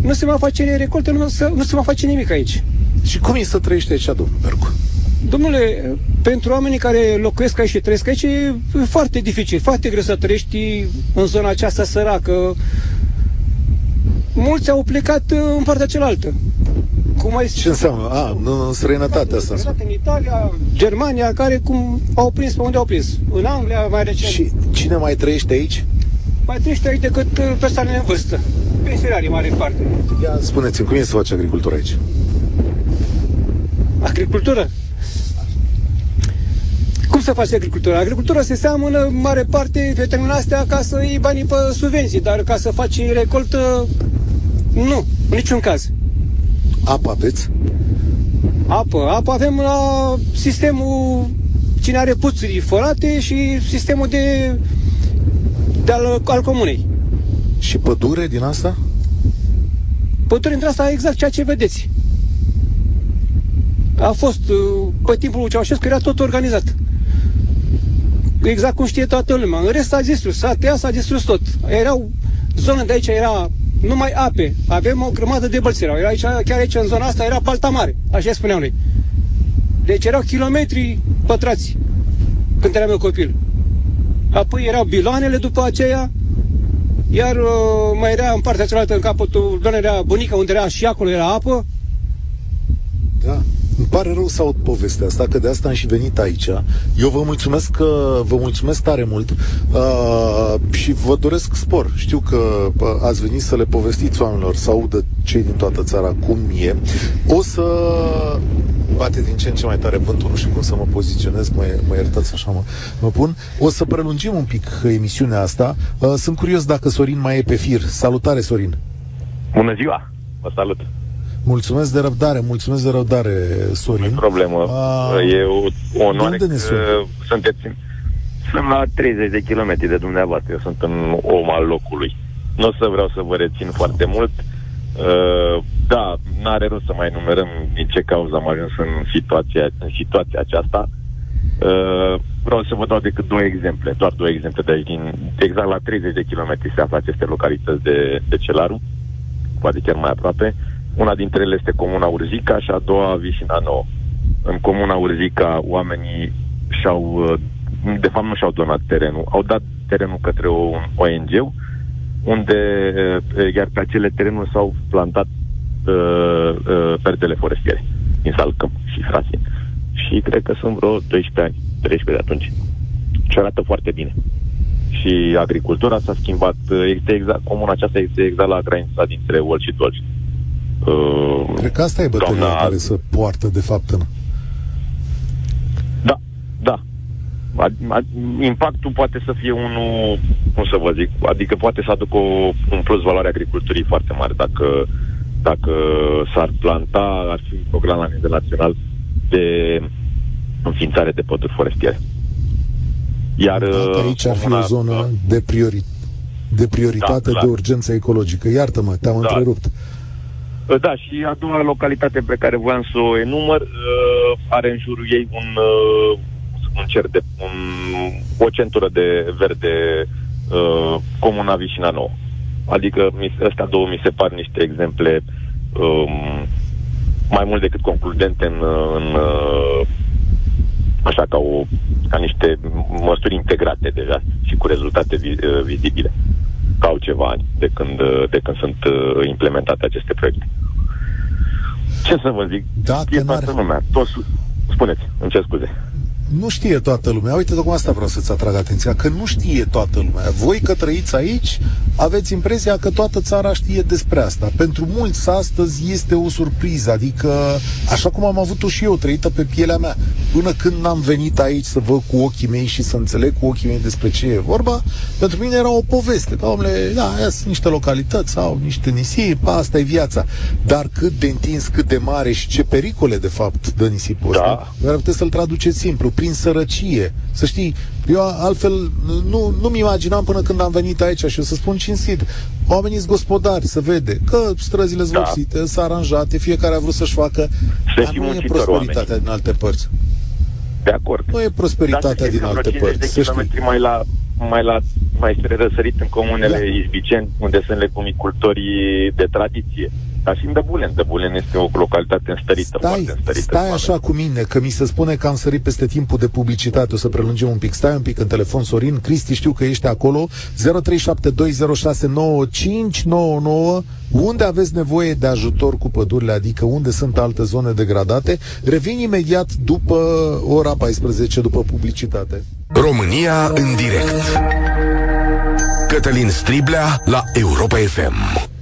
nu se mai face recoltă, nu se, nu se mai face nimic aici. Și cum e să trăiești aici, domnul Bercu? Domnule, pentru oamenii care locuiesc aici și trăiesc aici, e foarte dificil, foarte greu să trăiești în zona aceasta săracă. Mulți au plecat uh, în partea cealaltă. Cum mai Ce înseamnă? A, în străinătate asta. În Italia, Germania, care cum au prins pe unde au prins. În Anglia, mai recent. Și cine mai trăiește aici? Mai trăiește aici decât uh, persoanele în vârstă. Pensionarii, mare parte. Ia spuneți-mi, cum e să faci agricultură aici? Agricultură? Cum să faci agricultura? Agricultura se seamănă în mare parte pe astea ca să iei banii pe subvenții, dar ca să faci recoltă, nu, în niciun caz. Apă aveți? Apă. Apă avem la sistemul cine are puțuri forate și sistemul de, de al, al comunei. Și pădure din asta? Pădure dintre asta exact ceea ce vedeți. A fost, uh, pe timpul lui Ceaușescu era tot organizat. Exact cum știe toată lumea. În rest s-a distrus, s-a tăiat, s-a distrus tot. Erau, zona de aici era numai ape. Avem o grămadă de bălți erau. Era aici, chiar aici, în zona asta, era balta mare. Așa spuneam noi. Deci erau kilometri pătrați când eram eu copil. Apoi erau biloanele după aceea, iar uh, mai era în partea cealaltă, în capătul, era bunica, unde era și acolo era apă. Da. Îmi pare rău să aud povestea asta, că de asta am și venit aici. Eu vă mulțumesc că vă mulțumesc tare mult uh, și vă doresc spor. Știu că uh, ați venit să le povestiți oamenilor, să audă cei din toată țara cum e. O să bate din ce în ce mai tare vântul, nu știu cum să mă poziționez, mă, mă iertați așa mă, mă pun. O să prelungim un pic emisiunea asta. Uh, sunt curios dacă Sorin mai e pe fir. Salutare, Sorin! Bună ziua! Vă salut! Mulțumesc de răbdare, mulțumesc de răbdare, Sorin. Nu problemă. A, e o onoare că sunteți... Sunt la 30 de kilometri de dumneavoastră. Eu sunt un om al locului. Nu o să vreau să vă rețin foarte mult. Uh, da, n-are rost să mai numerăm din ce cauză am ajuns în situația, în situația aceasta. Uh, vreau să vă dau decât două exemple, doar două exemple de aici. Din, exact la 30 de kilometri se află aceste localități de, de Celaru, poate chiar mai aproape. Uh, una dintre ele este Comuna Urzica și a doua Vișina Nouă. În Comuna Urzica oamenii și-au, uh, de fapt nu și-au donat terenul, au dat terenul către un ONG, unde uh, iar pe acele terenuri s-au plantat uh, uh, perdele forestiere din Salcăm și Frasin. Și cred că sunt vreo 12 ani, 13 de atunci. Și arată foarte bine. Și agricultura s-a schimbat, este exact, comuna aceasta este exact la granița dintre Olt și Dolj. Uh, Cred că asta e bătălia doamna... care se poartă, de fapt, în... Da, da. Impactul poate să fie unul, cum să vă zic, adică poate să aducă o, un plus valoare agriculturii foarte mare dacă, dacă s-ar planta, ar fi un program la nivel național de înființare de păduri forestiere. Iar Dacă aici ar fi o zonă de, priori, de prioritate, da, de urgență ecologică. Iartă-mă, te-am da. întrerupt. Uh, da, și a doua localitate pe care voiam să o enumăr uh, are în jurul ei un, uh, un cer de un, o centură de verde uh, Comuna Vișina Nouă. Adică astea două mi se par niște exemple um, mai mult decât concludente în, în uh, așa ca, o, ca niște măsuri integrate deja și cu rezultate vi, uh, vizibile ca au ceva ani de când, de când sunt uh, implementate aceste proiecte. Ce să vă zic? Da, e toată lumea. Toți, spuneți, îmi cer scuze nu știe toată lumea. Uite, tocmai asta vreau să-ți atrag atenția, că nu știe toată lumea. Voi că trăiți aici, aveți impresia că toată țara știe despre asta. Pentru mulți astăzi este o surpriză, adică așa cum am avut-o și eu, trăită pe pielea mea. Până când n-am venit aici să văd cu ochii mei și să înțeleg cu ochii mei despre ce e vorba, pentru mine era o poveste. Domnule, da, aia sunt niște localități, au niște nisip, asta e viața. Dar cât de întins, cât de mare și ce pericole, de fapt, dă nisipul da. ăsta, puteți să-l traduceți simplu prin sărăcie. Să știi, eu altfel nu, nu-mi imaginam până când am venit aici și o să spun cinstit, oamenii sunt gospodari, să vede că străzile sunt da. sunt aranjate, fiecare a vrut să-și facă, să dar nu e prosperitatea oamenii. din alte părți. De acord. Nu e prosperitatea din alte părți. De kilometri mai la, mai la mai spre răsărit în comunele da. izbiceni, unde sunt legumicultorii de tradiție. Dar și în Dăbulen. Dăbulen este o localitate înstărită, stai, foarte înstărită. Stai așa cu mine, că mi se spune că am sărit peste timpul de publicitate. O să prelungim un pic. Stai un pic în telefon, Sorin. Cristi, știu că ești acolo. 0372069599. Unde aveți nevoie de ajutor cu pădurile, adică unde sunt alte zone degradate? Revin imediat după ora 14, după publicitate. România în direct. Cătălin Striblea la Europa FM.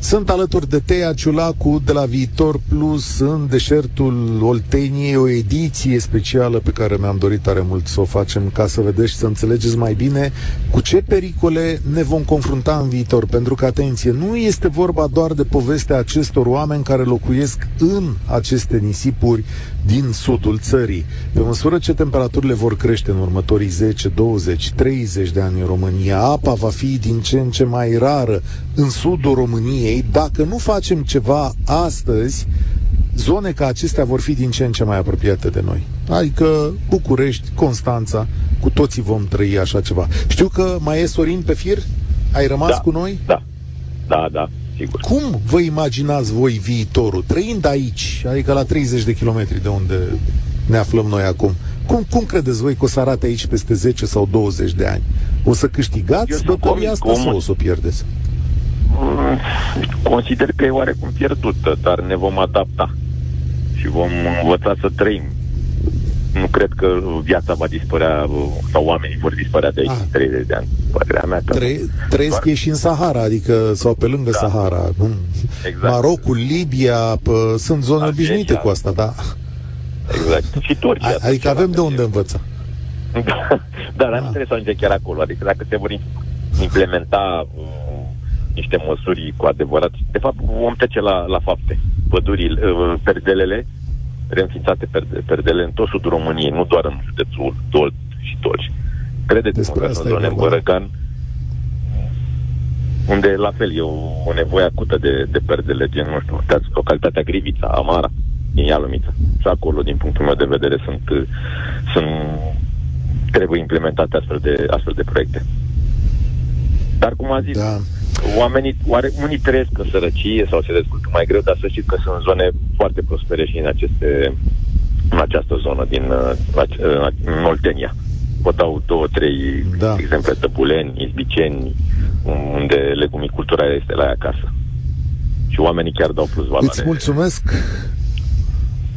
Sunt alături de Teia Ciulacu de la Viitor Plus în deșertul Olteniei, o ediție specială pe care mi-am dorit tare mult să o facem ca să vedeți și să înțelegeți mai bine cu ce pericole ne vom confrunta în viitor. Pentru că, atenție, nu este vorba doar de povestea acestor oameni care locuiesc în aceste nisipuri din sudul țării. Pe măsură ce temperaturile vor crește în următorii 10, 20, 30 de ani în România, apa va fi din ce în ce mai rară în sudul României. Dacă nu facem ceva astăzi, zone ca acestea vor fi din ce în ce mai apropiate de noi. Adică București, Constanța, cu toții vom trăi așa ceva. Știu că mai e Sorin pe fir? Ai rămas da, cu noi? Da, da, da sigur. Cum vă imaginați voi viitorul, trăind aici, adică la 30 de kilometri de unde ne aflăm noi acum? Cum, cum credeți voi că o să arate aici peste 10 sau 20 de ani? O să câștigați bătălia asta sau o să o pierdeți? Mm, consider că e oarecum pierdută, dar ne vom adapta și vom învăța să trăim nu cred că viața va dispărea sau oamenii vor dispărea de aici ah. în 30 de ani. Părerea mea că... Tre- trăiesc doar... și în Sahara, adică sau pe lângă da. Sahara. Exact. Marocul, Libia, pă, sunt zone Argelia. obișnuite cu asta, da. Exact. Și Turcia. A, adică avem de unde învăța. Dar am înțeles să chiar acolo. Adică dacă se vor implementa uh, niște măsuri cu adevărat, de fapt vom trece la, la fapte. Pădurile, uh, perdelele reînființate perdele în tot sudul României, nu doar în județul Dolt și Dolj. Credeți-mă că sunt zone în Bărăcan, unde la fel e o, o nevoie acută de, de perdele, gen, nu știu, uitați, localitatea Grivița, Amara, din Ialomița. Și acolo, din punctul meu de vedere, sunt, sunt trebuie implementate astfel de, astfel de proiecte. Dar, cum a zis, da oamenii, oare, unii trăiesc în sărăcie sau se descurcă mai greu, dar să știți că sunt zone foarte prospere și în, aceste, în această zonă din uh, în Oltenia. Vă dau două, trei da. exemple, Tăbuleni, Izbiceni, unde legumicultura este la ea acasă. Și oamenii chiar dau plus valoare. Îți mulțumesc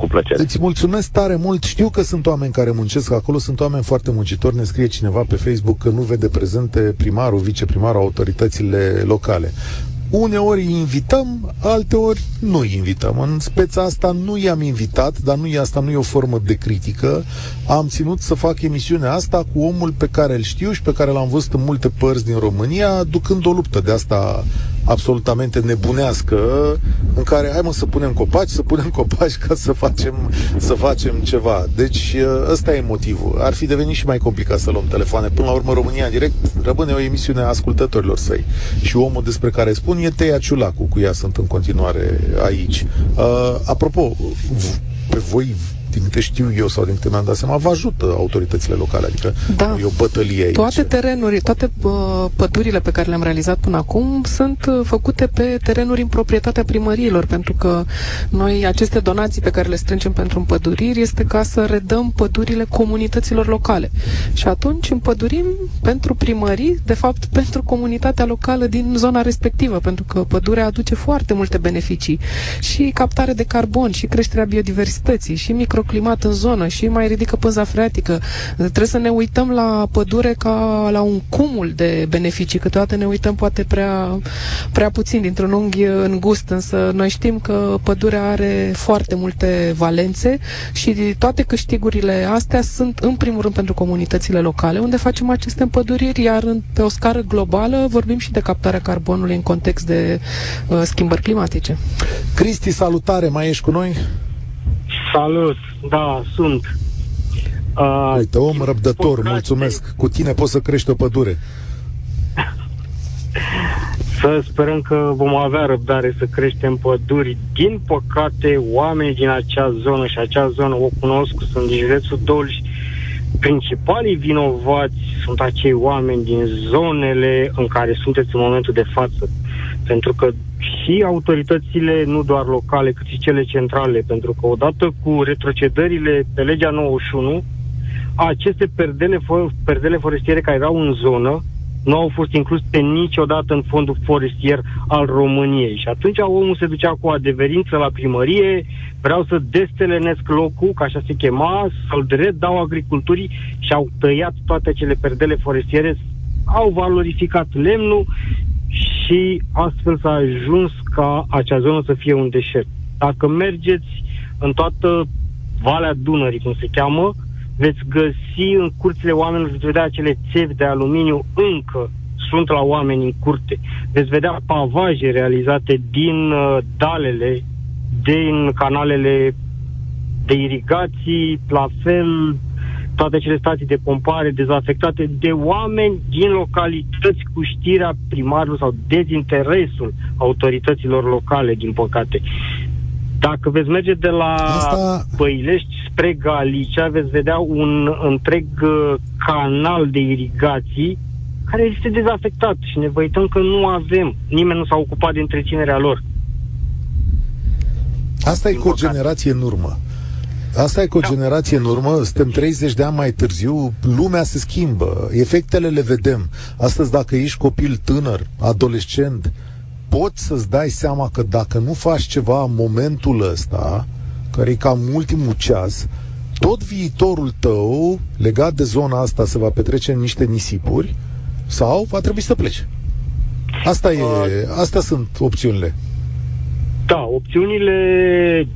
cu plăcere. Îți mulțumesc tare mult. Știu că sunt oameni care muncesc acolo, sunt oameni foarte muncitori. Ne scrie cineva pe Facebook că nu vede prezente primarul, viceprimarul, autoritățile locale. Uneori îi invităm, alteori nu îi invităm. În speța asta nu i-am invitat, dar nu e asta nu e o formă de critică. Am ținut să fac emisiunea asta cu omul pe care îl știu și pe care l-am văzut în multe părți din România, ducând o luptă de asta absolutamente nebunească în care hai mă să punem copaci, să punem copaci ca să facem, să facem ceva. Deci ăsta e motivul. Ar fi devenit și mai complicat să luăm telefoane. Până la urmă România în direct rămâne o emisiune a ascultătorilor săi. Și omul despre care spun e Teia Ciulacu, cu ea sunt în continuare aici. Uh, apropo, pe voi din câte știu eu sau din câte mi-am dat seama, vă ajută autoritățile locale, adică da. e o bătălie aici. Toate terenuri, toate uh, pădurile pe care le-am realizat până acum sunt uh, făcute pe terenuri în proprietatea primăriilor, pentru că noi aceste donații pe care le strângem pentru împăduriri este ca să redăm pădurile comunităților locale. Și atunci împădurim pentru primării, de fapt pentru comunitatea locală din zona respectivă, pentru că pădurea aduce foarte multe beneficii și captare de carbon și creșterea biodiversității și microclimat în zonă și mai ridică pânza freatică. Trebuie să ne uităm la pădure ca la un cumul de beneficii. Câteodată ne uităm poate prea, prea puțin dintr-un unghi îngust, însă noi știm că pădurea are foarte multe valențe și toate câștigurile astea sunt în primul rând pentru comunitățile locale, unde facem aceste împăduriri, iar pe o scară globală vorbim și de captarea carbonului în context de uh, schimbări climatice. Cristi, salutare, mai ești cu noi? Salut, da, sunt. Uh, Uite, om răbdător, păcate... mulțumesc. Cu tine poți să crești o pădure. Să sperăm că vom avea răbdare să creștem păduri. Din păcate, oamenii din acea zonă și acea zonă o cunosc, sunt din județul Dolj, principalii vinovați sunt acei oameni din zonele în care sunteți în momentul de față. Pentru că și autoritățile, nu doar locale, cât și cele centrale, pentru că odată cu retrocedările pe legea 91, aceste perdele, perdele forestiere care erau în zonă nu au fost incluse niciodată în fondul forestier al României. Și atunci omul se ducea cu adeverință la primărie, vreau să destelenesc locul, ca așa se chema, să-l redau agriculturii și au tăiat toate acele perdele forestiere, au valorificat lemnul și astfel s-a ajuns ca acea zonă să fie un deșert. Dacă mergeți în toată Valea Dunării, cum se cheamă, veți găsi în curțile oamenilor, veți vedea acele țevi de aluminiu încă sunt la oameni în curte. Veți vedea pavaje realizate din uh, dalele, din canalele de irigații, la fel toate acele stații de pompare dezafectate de oameni din localități cu știrea primarului sau dezinteresul autorităților locale, din păcate. Dacă veți merge de la Asta... Băilești spre Galicia, veți vedea un întreg uh, canal de irigații care este dezafectat și ne văităm că nu avem. Nimeni nu s-a ocupat de întreținerea lor. Asta e cu o generație în urmă. Asta e cu o da. generație în urmă, suntem 30 de ani mai târziu, lumea se schimbă, efectele le vedem. Astăzi, dacă ești copil tânăr, adolescent, poți să-ți dai seama că dacă nu faci ceva în momentul ăsta, care e cam ultimul ceas, tot viitorul tău legat de zona asta se va petrece în niște nisipuri sau va trebui să pleci. Asta, e, astea sunt opțiunile. Da, opțiunile,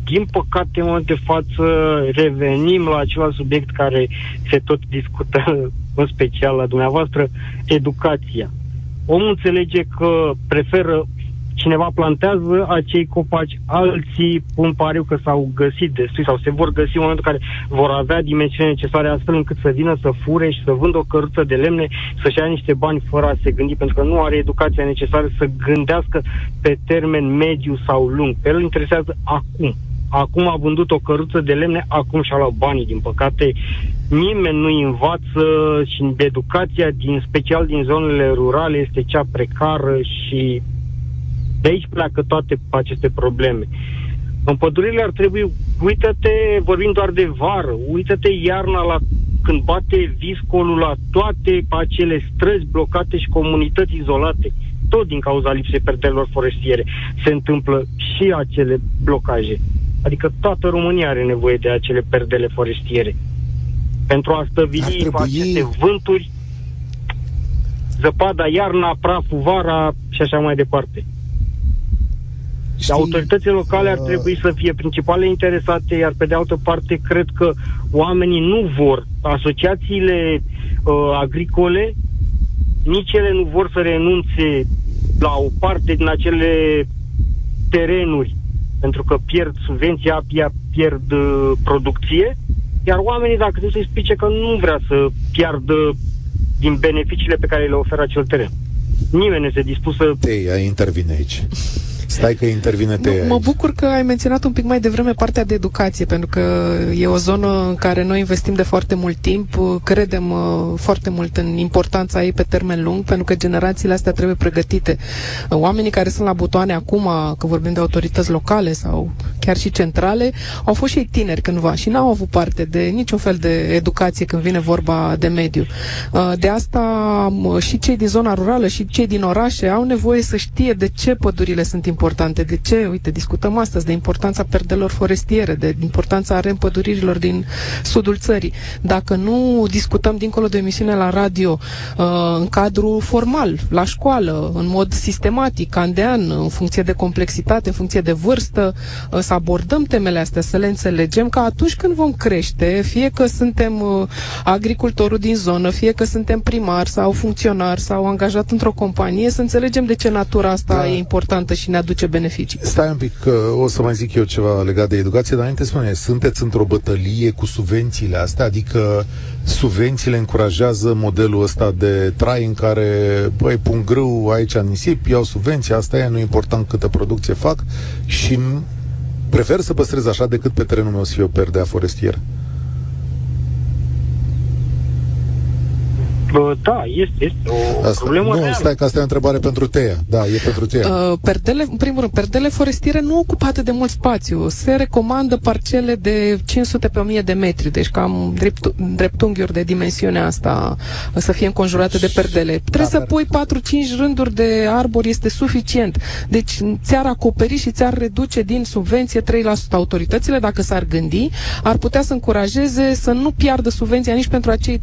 din păcate, în momentul de față, revenim la acela subiect care se tot discută, în special la dumneavoastră, educația. Omul înțelege că preferă cineva plantează acei copaci, alții pun pariu că s-au găsit destui sau se vor găsi în momentul în care vor avea dimensiunile necesare astfel încât să vină să fure și să vândă o căruță de lemne, să-și ia niște bani fără a se gândi, pentru că nu are educația necesară să gândească pe termen mediu sau lung. Pe el interesează acum. Acum a vândut o căruță de lemne, acum și-a luat banii. Din păcate, nimeni nu învață și educația, din special din zonele rurale, este cea precară și de aici pleacă toate aceste probleme. În pădurile ar trebui, uită-te, vorbim doar de vară, uită-te iarna la când bate viscolul la toate acele străzi blocate și comunități izolate, tot din cauza lipsei perdelor forestiere, se întâmplă și acele blocaje. Adică toată România are nevoie de acele perdele forestiere. Pentru a stăvili trebui... aceste vânturi, zăpada iarna, praful vara și așa mai departe. Știi, autoritățile locale ar uh, trebui să fie principale interesate, iar pe de altă parte cred că oamenii nu vor, asociațiile uh, agricole, nici ele nu vor să renunțe la o parte din acele terenuri, pentru că pierd subvenția, pierd uh, producție, iar oamenii, dacă trebuie să-i explice că nu vrea să piardă din beneficiile pe care le oferă acel teren. Nimeni nu este dispus să... Te, intervine aici Stai că intervine te Mă bucur că ai menționat un pic mai devreme partea de educație, pentru că e o zonă în care noi investim de foarte mult timp, credem uh, foarte mult în importanța ei pe termen lung, pentru că generațiile astea trebuie pregătite. Uh, oamenii care sunt la butoane acum, că vorbim de autorități locale sau chiar și centrale, au fost și ei tineri cândva și n-au avut parte de niciun fel de educație când vine vorba de mediu. Uh, de asta și cei din zona rurală și cei din orașe au nevoie să știe de ce pădurile sunt importante, de ce, uite, discutăm astăzi de importanța perdelor forestiere, de importanța reîmpăduririlor din sudul țării. Dacă nu discutăm dincolo de emisiune la radio, uh, în cadru formal, la școală, în mod sistematic, an de an, în funcție de complexitate, în funcție de vârstă, uh, să abordăm temele astea, să le înțelegem, că atunci când vom crește, fie că suntem uh, agricultorul din zonă, fie că suntem primar sau funcționar sau angajat într-o companie, să înțelegem de ce natura asta da. e importantă și ne aduce beneficii. Stai un pic, că o să mai zic eu ceva legat de educație, dar înainte spune, sunteți într-o bătălie cu subvențiile astea, adică subvențiile încurajează modelul ăsta de trai în care, băi, pun grâu aici în nisip, iau subvenții, asta e, nu important câtă producție fac și prefer să păstrez așa decât pe terenul meu să fie o perdea forestieră. Da, este, este o asta, problemă Nu, reală. stai că asta e o întrebare pentru Teia. Da, e pentru Teia. Uh, perdele, în primul rând, perdele forestiere nu ocupă atât de mult spațiu. Se recomandă parcele de 500 pe 1000 de metri, deci cam drept, dreptunghiuri de dimensiunea asta să fie înconjurate de perdele. Trebuie da, să pui 4-5 rânduri de arbori, este suficient. Deci ți-ar acoperi și ți-ar reduce din subvenție 3% autoritățile, dacă s-ar gândi, ar putea să încurajeze să nu piardă subvenția nici pentru acei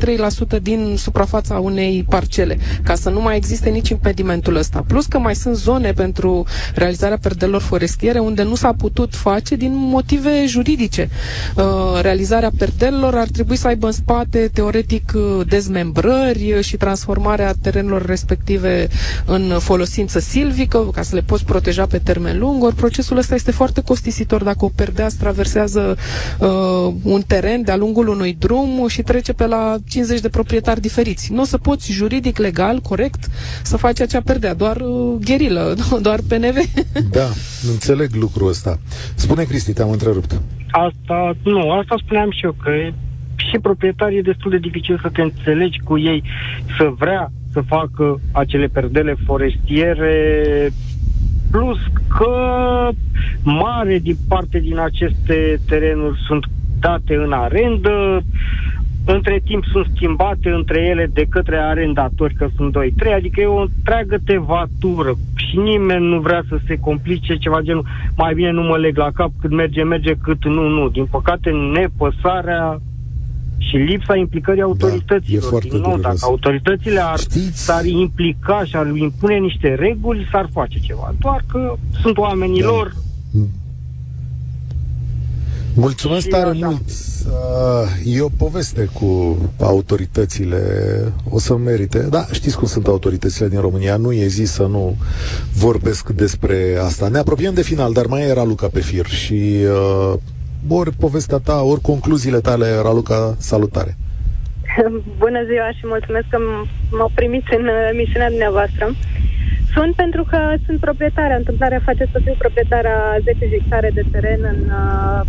3% din suprafața unei parcele, ca să nu mai existe nici impedimentul ăsta. Plus că mai sunt zone pentru realizarea perdelor forestiere unde nu s-a putut face din motive juridice. Uh, realizarea perdelor ar trebui să aibă în spate, teoretic, uh, dezmembrări și transformarea terenurilor respective în folosință silvică, ca să le poți proteja pe termen lung. Ori procesul ăsta este foarte costisitor dacă o perdea traversează uh, un teren de-a lungul unui drum și trece pe la 50 de proprietari diferiți. Nu o să poți juridic, legal, corect, să faci acea perdea, doar uh, gherilă, doar PNV. Da, înțeleg lucrul ăsta. Spune, Cristi, te-am întrerupt. Asta, nu, asta spuneam și eu, că și proprietarii e destul de dificil să te înțelegi cu ei, să vrea să facă acele perdele forestiere, plus că mare din parte din aceste terenuri sunt date în arendă, între timp sunt schimbate între ele de către arendatori, că sunt 2-3, adică e o întreagă tevatură și nimeni nu vrea să se complice ceva genul, mai bine nu mă leg la cap cât merge, merge, cât nu, nu. Din păcate, nepăsarea și lipsa implicării Da, autorităților. e Din nou, dureros. dacă autoritățile ar, Știți- s-ar implica și ar impune niște reguli, s-ar face ceva. Doar că sunt oamenii Da. Lor, Mulțumesc Și tare așa. mult. Uh, E o poveste cu autoritățile. O să merite. Da, știți cum sunt autoritățile din România. Nu e zi să nu vorbesc despre asta. Ne apropiem de final, dar mai era Luca pe fir și uh, ori povestea ta, ori concluziile tale, Raluca, salutare. Bună ziua și mulțumesc că m- m-au primit în uh, emisiunea dumneavoastră. Sunt pentru că sunt proprietarea. Întâmplarea face să fiu proprietarea 10 hectare de teren în uh,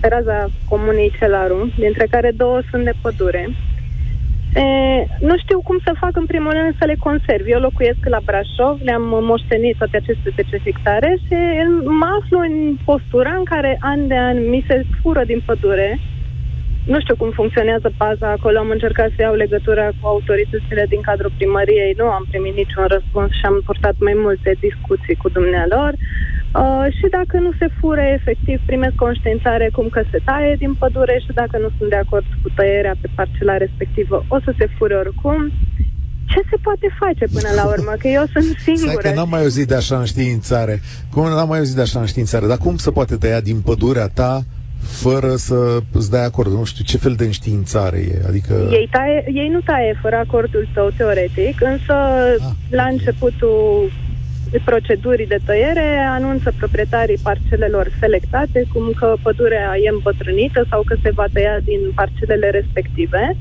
pe raza comunei Celaru, dintre care două sunt de pădure. E, nu știu cum să fac în primul rând să le conserv. Eu locuiesc la Brașov, le-am moștenit toate aceste 10 hectare și mă aflu în postura în care an de an mi se fură din pădure nu știu cum funcționează paza acolo, am încercat să iau legătura cu autoritățile din cadrul primăriei, nu am primit niciun răspuns și am purtat mai multe discuții cu dumnealor. Uh, și dacă nu se fure, efectiv, primesc conștiințare cum că se taie din pădure și dacă nu sunt de acord cu tăierea pe parcela respectivă, o să se fure oricum. Ce se poate face până la urmă? Că eu sunt Stai singură. că n-am mai auzit de așa înștiințare. Cum n-am mai auzit de așa înștiințare? Dar cum se poate tăia din pădurea ta fără să îți dai acord? Nu știu ce fel de înștiințare e. Adică... Ei, taie, ei nu taie fără acordul tău teoretic, însă Ah. la începutul procedurii de tăiere anunță proprietarii parcelelor selectate cum că pădurea e îmbătrânită sau că se va tăia din parcelele respective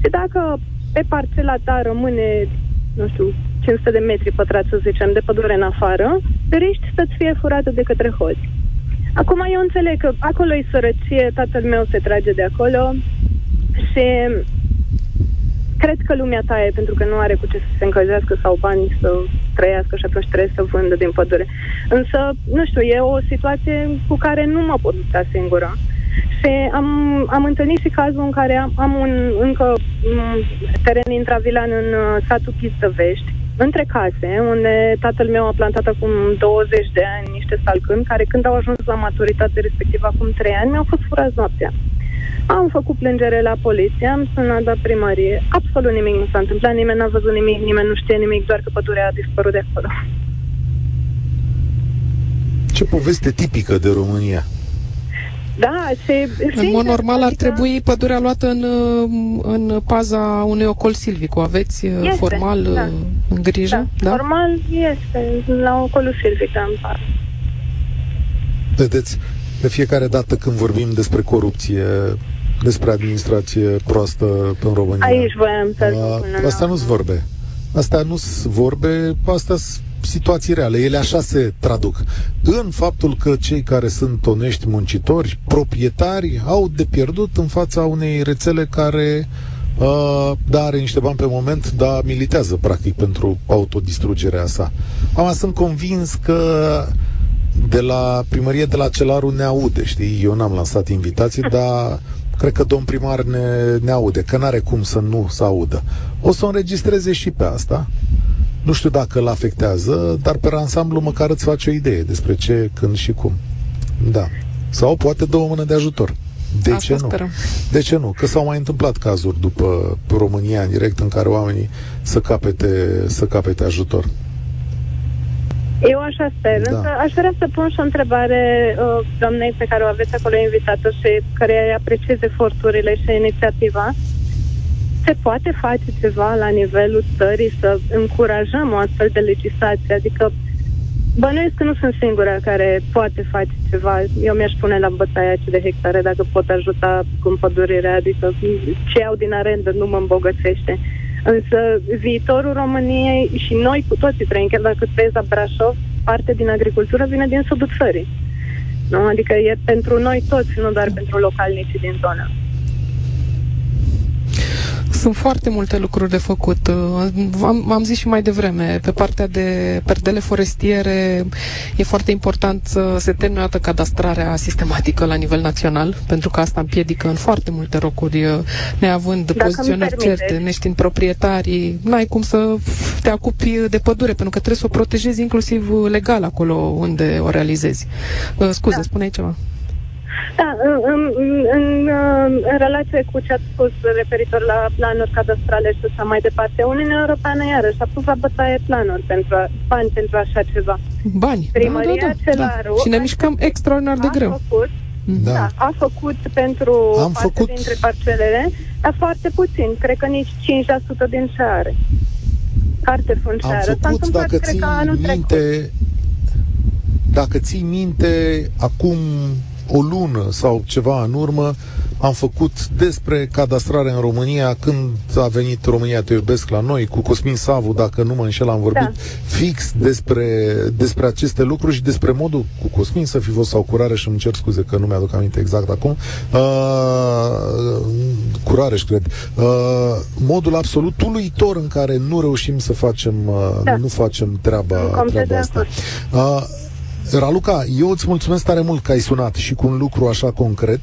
și dacă pe parcela ta rămâne, nu știu, 500 de metri pătrați, să zicem, de pădure în afară, riști să-ți fie furată de către hoți. Acum eu înțeleg că acolo e sărăcie, tatăl meu se trage de acolo și cred că lumea taie pentru că nu are cu ce să se încălzească sau bani să trăiască și atunci trebuie să vândă din pădure. Însă, nu știu, e o situație cu care nu mă pot lupta singură. Și am, am întâlnit și cazul în care am, am un încă un teren intravilan în uh, satul Chistăvești, între case, unde tatăl meu a plantat acum 20 de ani niște salcâni, care când au ajuns la maturitate, respectiv acum 3 ani, mi-au fost furați noaptea. Am făcut plângere la poliție, am sunat la primărie. Absolut nimic nu s-a întâmplat, nimeni n-a văzut nimic, nimeni nu știe nimic, doar că pădurea a dispărut de acolo. Ce poveste tipică de România. Da, se, În mod normal ar trebui pădurea luată în, în paza unui ocol silvic. O aveți uh, este, formal da. Uh, în grijă? Da, da? Formal este, la ocolul silvic, da, în Vedeți, de fiecare dată când vorbim despre corupție, despre administrație proastă în România. Aici voiam să a, Asta nu-s vorbe. Asta nu sunt vorbe, asta sunt situații reale. Ele așa se traduc. În faptul că cei care sunt onești muncitori, proprietari, au de pierdut în fața unei rețele care Uh, da, are niște bani pe moment, dar militează practic pentru autodistrugerea sa. Am sunt convins că de la primărie de la Celaru ne aude, știi? Eu n-am lansat invitații, dar cred că domn primar ne, ne aude, că n-are cum să nu să audă. O să o înregistreze și pe asta. Nu știu dacă îl afectează, dar pe ansamblu măcar îți face o idee despre ce, când și cum. Da. Sau poate două mână de ajutor. De Asta ce nu? Sperăm. De ce nu? Că s-au mai întâmplat cazuri după România în direct în care oamenii să capete, să capete ajutor. Eu așa sper, da. însă aș vrea să pun și o întrebare uh, doamnei pe care o aveți acolo invitată și care îi apreciez eforturile și inițiativa. Se poate face ceva la nivelul țării să încurajăm o astfel de legislație? Adică bănuiesc că nu sunt singura care poate face ceva. Eu mi-aș pune la bătaia de hectare dacă pot ajuta cu împădurirea, adică ce iau din arendă nu mă îmbogățește. Însă viitorul României și noi cu toții trăim, chiar dacă trăiesc la Brașov, parte din agricultură vine din sudul țării. Nu? Adică e pentru noi toți, nu doar pentru localnicii din zonă. Sunt foarte multe lucruri de făcut. V-am, am zis și mai devreme, pe partea de perdele forestiere e foarte important să se termine o cadastrarea sistematică la nivel național, pentru că asta împiedică în foarte multe rocuri, neavând Dacă poziționări certe, neștiind proprietarii, n-ai cum să te ocupi de pădure, pentru că trebuie să o protejezi inclusiv legal acolo unde o realizezi. Scuze, da. spune ceva. Da, în, în, în, în relație cu ce ați spus referitor la planuri cadastrale și așa mai departe, Uniunea Europeană iarăși a pus la bătaie planuri pentru a, bani pentru așa ceva. Bani, Primăria da, da, da, Celaru, da. Și ne mișcăm extraordinar de greu. Făcut, da. da. a făcut pentru Am parte făcut... dintre parcelele, dar foarte puțin, cred că nici 5% din ce are. Carte funciară. Am făcut, dacă ții minte, dacă ții minte, acum o lună sau ceva în urmă am făcut despre cadastrare în România când a venit România Te Iubesc la noi cu Cosmin Savu, dacă nu mă înșel, am vorbit da. fix despre, despre aceste lucruri și despre modul cu Cosmin să fi fost sau curare și îmi cer scuze că nu mi-aduc aminte exact acum uh, curare și cred uh, modul absolut uluitor în care nu reușim să facem uh, da. nu facem treaba, treaba asta uh, Raluca, eu îți mulțumesc tare mult că ai sunat și cu un lucru așa concret.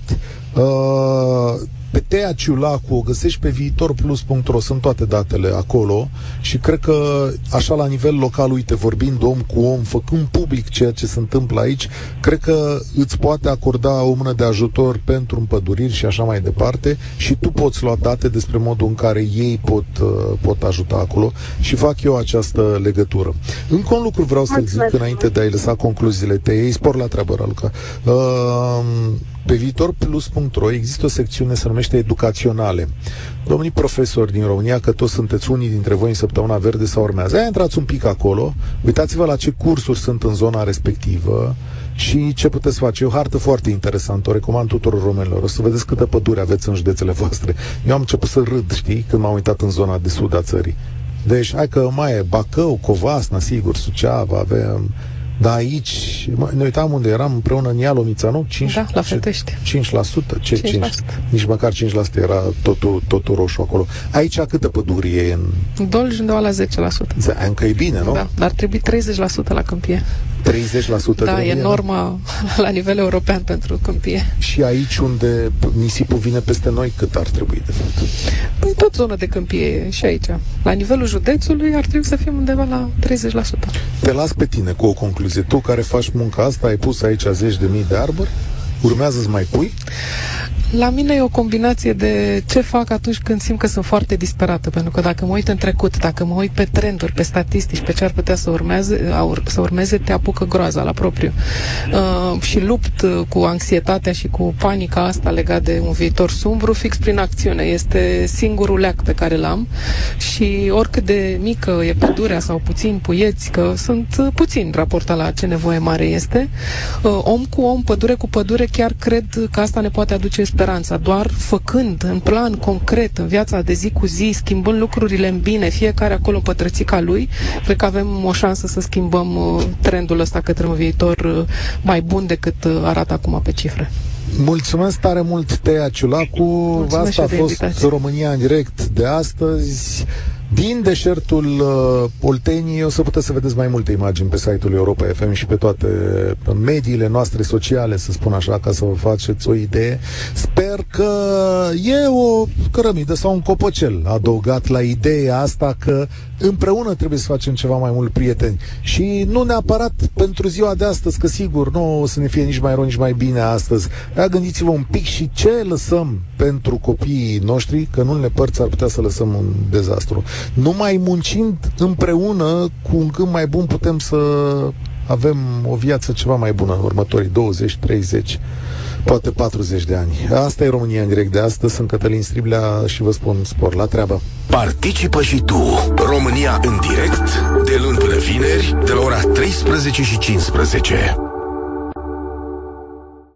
Uh, pe Tea Ciulacu o găsești pe viitorplus.ro, sunt toate datele acolo și cred că așa la nivel local, uite, vorbind om cu om, făcând public ceea ce se întâmplă aici, cred că îți poate acorda o mână de ajutor pentru împăduriri și așa mai departe și tu poți lua date despre modul în care ei pot, uh, pot ajuta acolo și fac eu această legătură. Încă un lucru vreau să zic înainte de a-i lăsa concluziile tăi, spor la treabă, Raluca. Uh, pe viitorplus.ro există o secțiune se numește educaționale. Domnii profesori din România, că toți sunteți unii dintre voi în săptămâna verde sau urmează, aia intrați un pic acolo, uitați-vă la ce cursuri sunt în zona respectivă și ce puteți face. E o hartă foarte interesantă, o recomand tuturor românilor. O să vedeți câtă pădure aveți în județele voastre. Eu am început să râd, știi, când m-am uitat în zona de sud a țării. Deci, hai că mai e Bacău, Covasna, sigur, Suceava, avem dar aici, ne uitam unde eram împreună în Ialomița, nu? 5, da, la Fetești. 5%. Ce 5%? 5%? Nici măcar 5% era totul, totul roșu acolo. Aici câtă pădure e în... Dolj undeva la 10%. Încă e bine, nu? Da, dar trebuie 30% la câmpie. 30% Da, e norma la nivel european pentru câmpie. Și aici unde nisipul vine peste noi, cât ar trebui de fapt? Păi tot zona de câmpie și aici. La nivelul județului ar trebui să fim undeva la 30%. Te las pe tine cu o concluzie. Tu care faci munca asta, ai pus aici zeci de mii de arbori, urmează să mai pui? La mine e o combinație de ce fac atunci când simt că sunt foarte disperată, pentru că dacă mă uit în trecut, dacă mă uit pe trenduri, pe statistici, pe ce ar putea să urmeze, să urmeze te apucă groaza la propriu. Uh, și lupt uh, cu anxietatea și cu panica asta legat de un viitor sumbru fix prin acțiune. Este singurul leac pe care l-am și oricât de mică e pădurea sau puțin puieți, că sunt uh, puțin raportat la ce nevoie mare este, uh, om cu om, pădure cu pădure, chiar cred că asta ne poate aduce speranța, doar făcând în plan concret, în viața de zi cu zi, schimbând lucrurile în bine, fiecare acolo în pătrățica lui, cred că avem o șansă să schimbăm uh, trendul ăsta către un viitor uh, mai bun decât uh, arată acum pe cifre. Mulțumesc tare mult, Tea Ciulacu. Mulțumesc Asta a fost invitație. România în direct de astăzi. Din deșertul uh, Olteniei o să puteți să vedeți mai multe imagini pe site-ul Europa FM și pe toate mediile noastre sociale, să spun așa, ca să vă faceți o idee. Sper că e o cărămidă sau un copăcel adăugat la ideea asta că împreună trebuie să facem ceva mai mult prieteni. Și nu neapărat pentru ziua de astăzi, că sigur nu o să ne fie nici mai rău, nici mai bine astăzi. Dar gândiți-vă un pic și ce lăsăm pentru copiii noștri, că în unele părți ar putea să lăsăm un dezastru. Numai muncind împreună cu un gând mai bun putem să avem o viață ceva mai bună în următorii 20, 30, poate 40 de ani. Asta e România în direct de astăzi. Sunt Cătălin Striblea și vă spun spor la treabă. Participă și tu. România în direct, de luni până vineri, de la ora 13 și 15.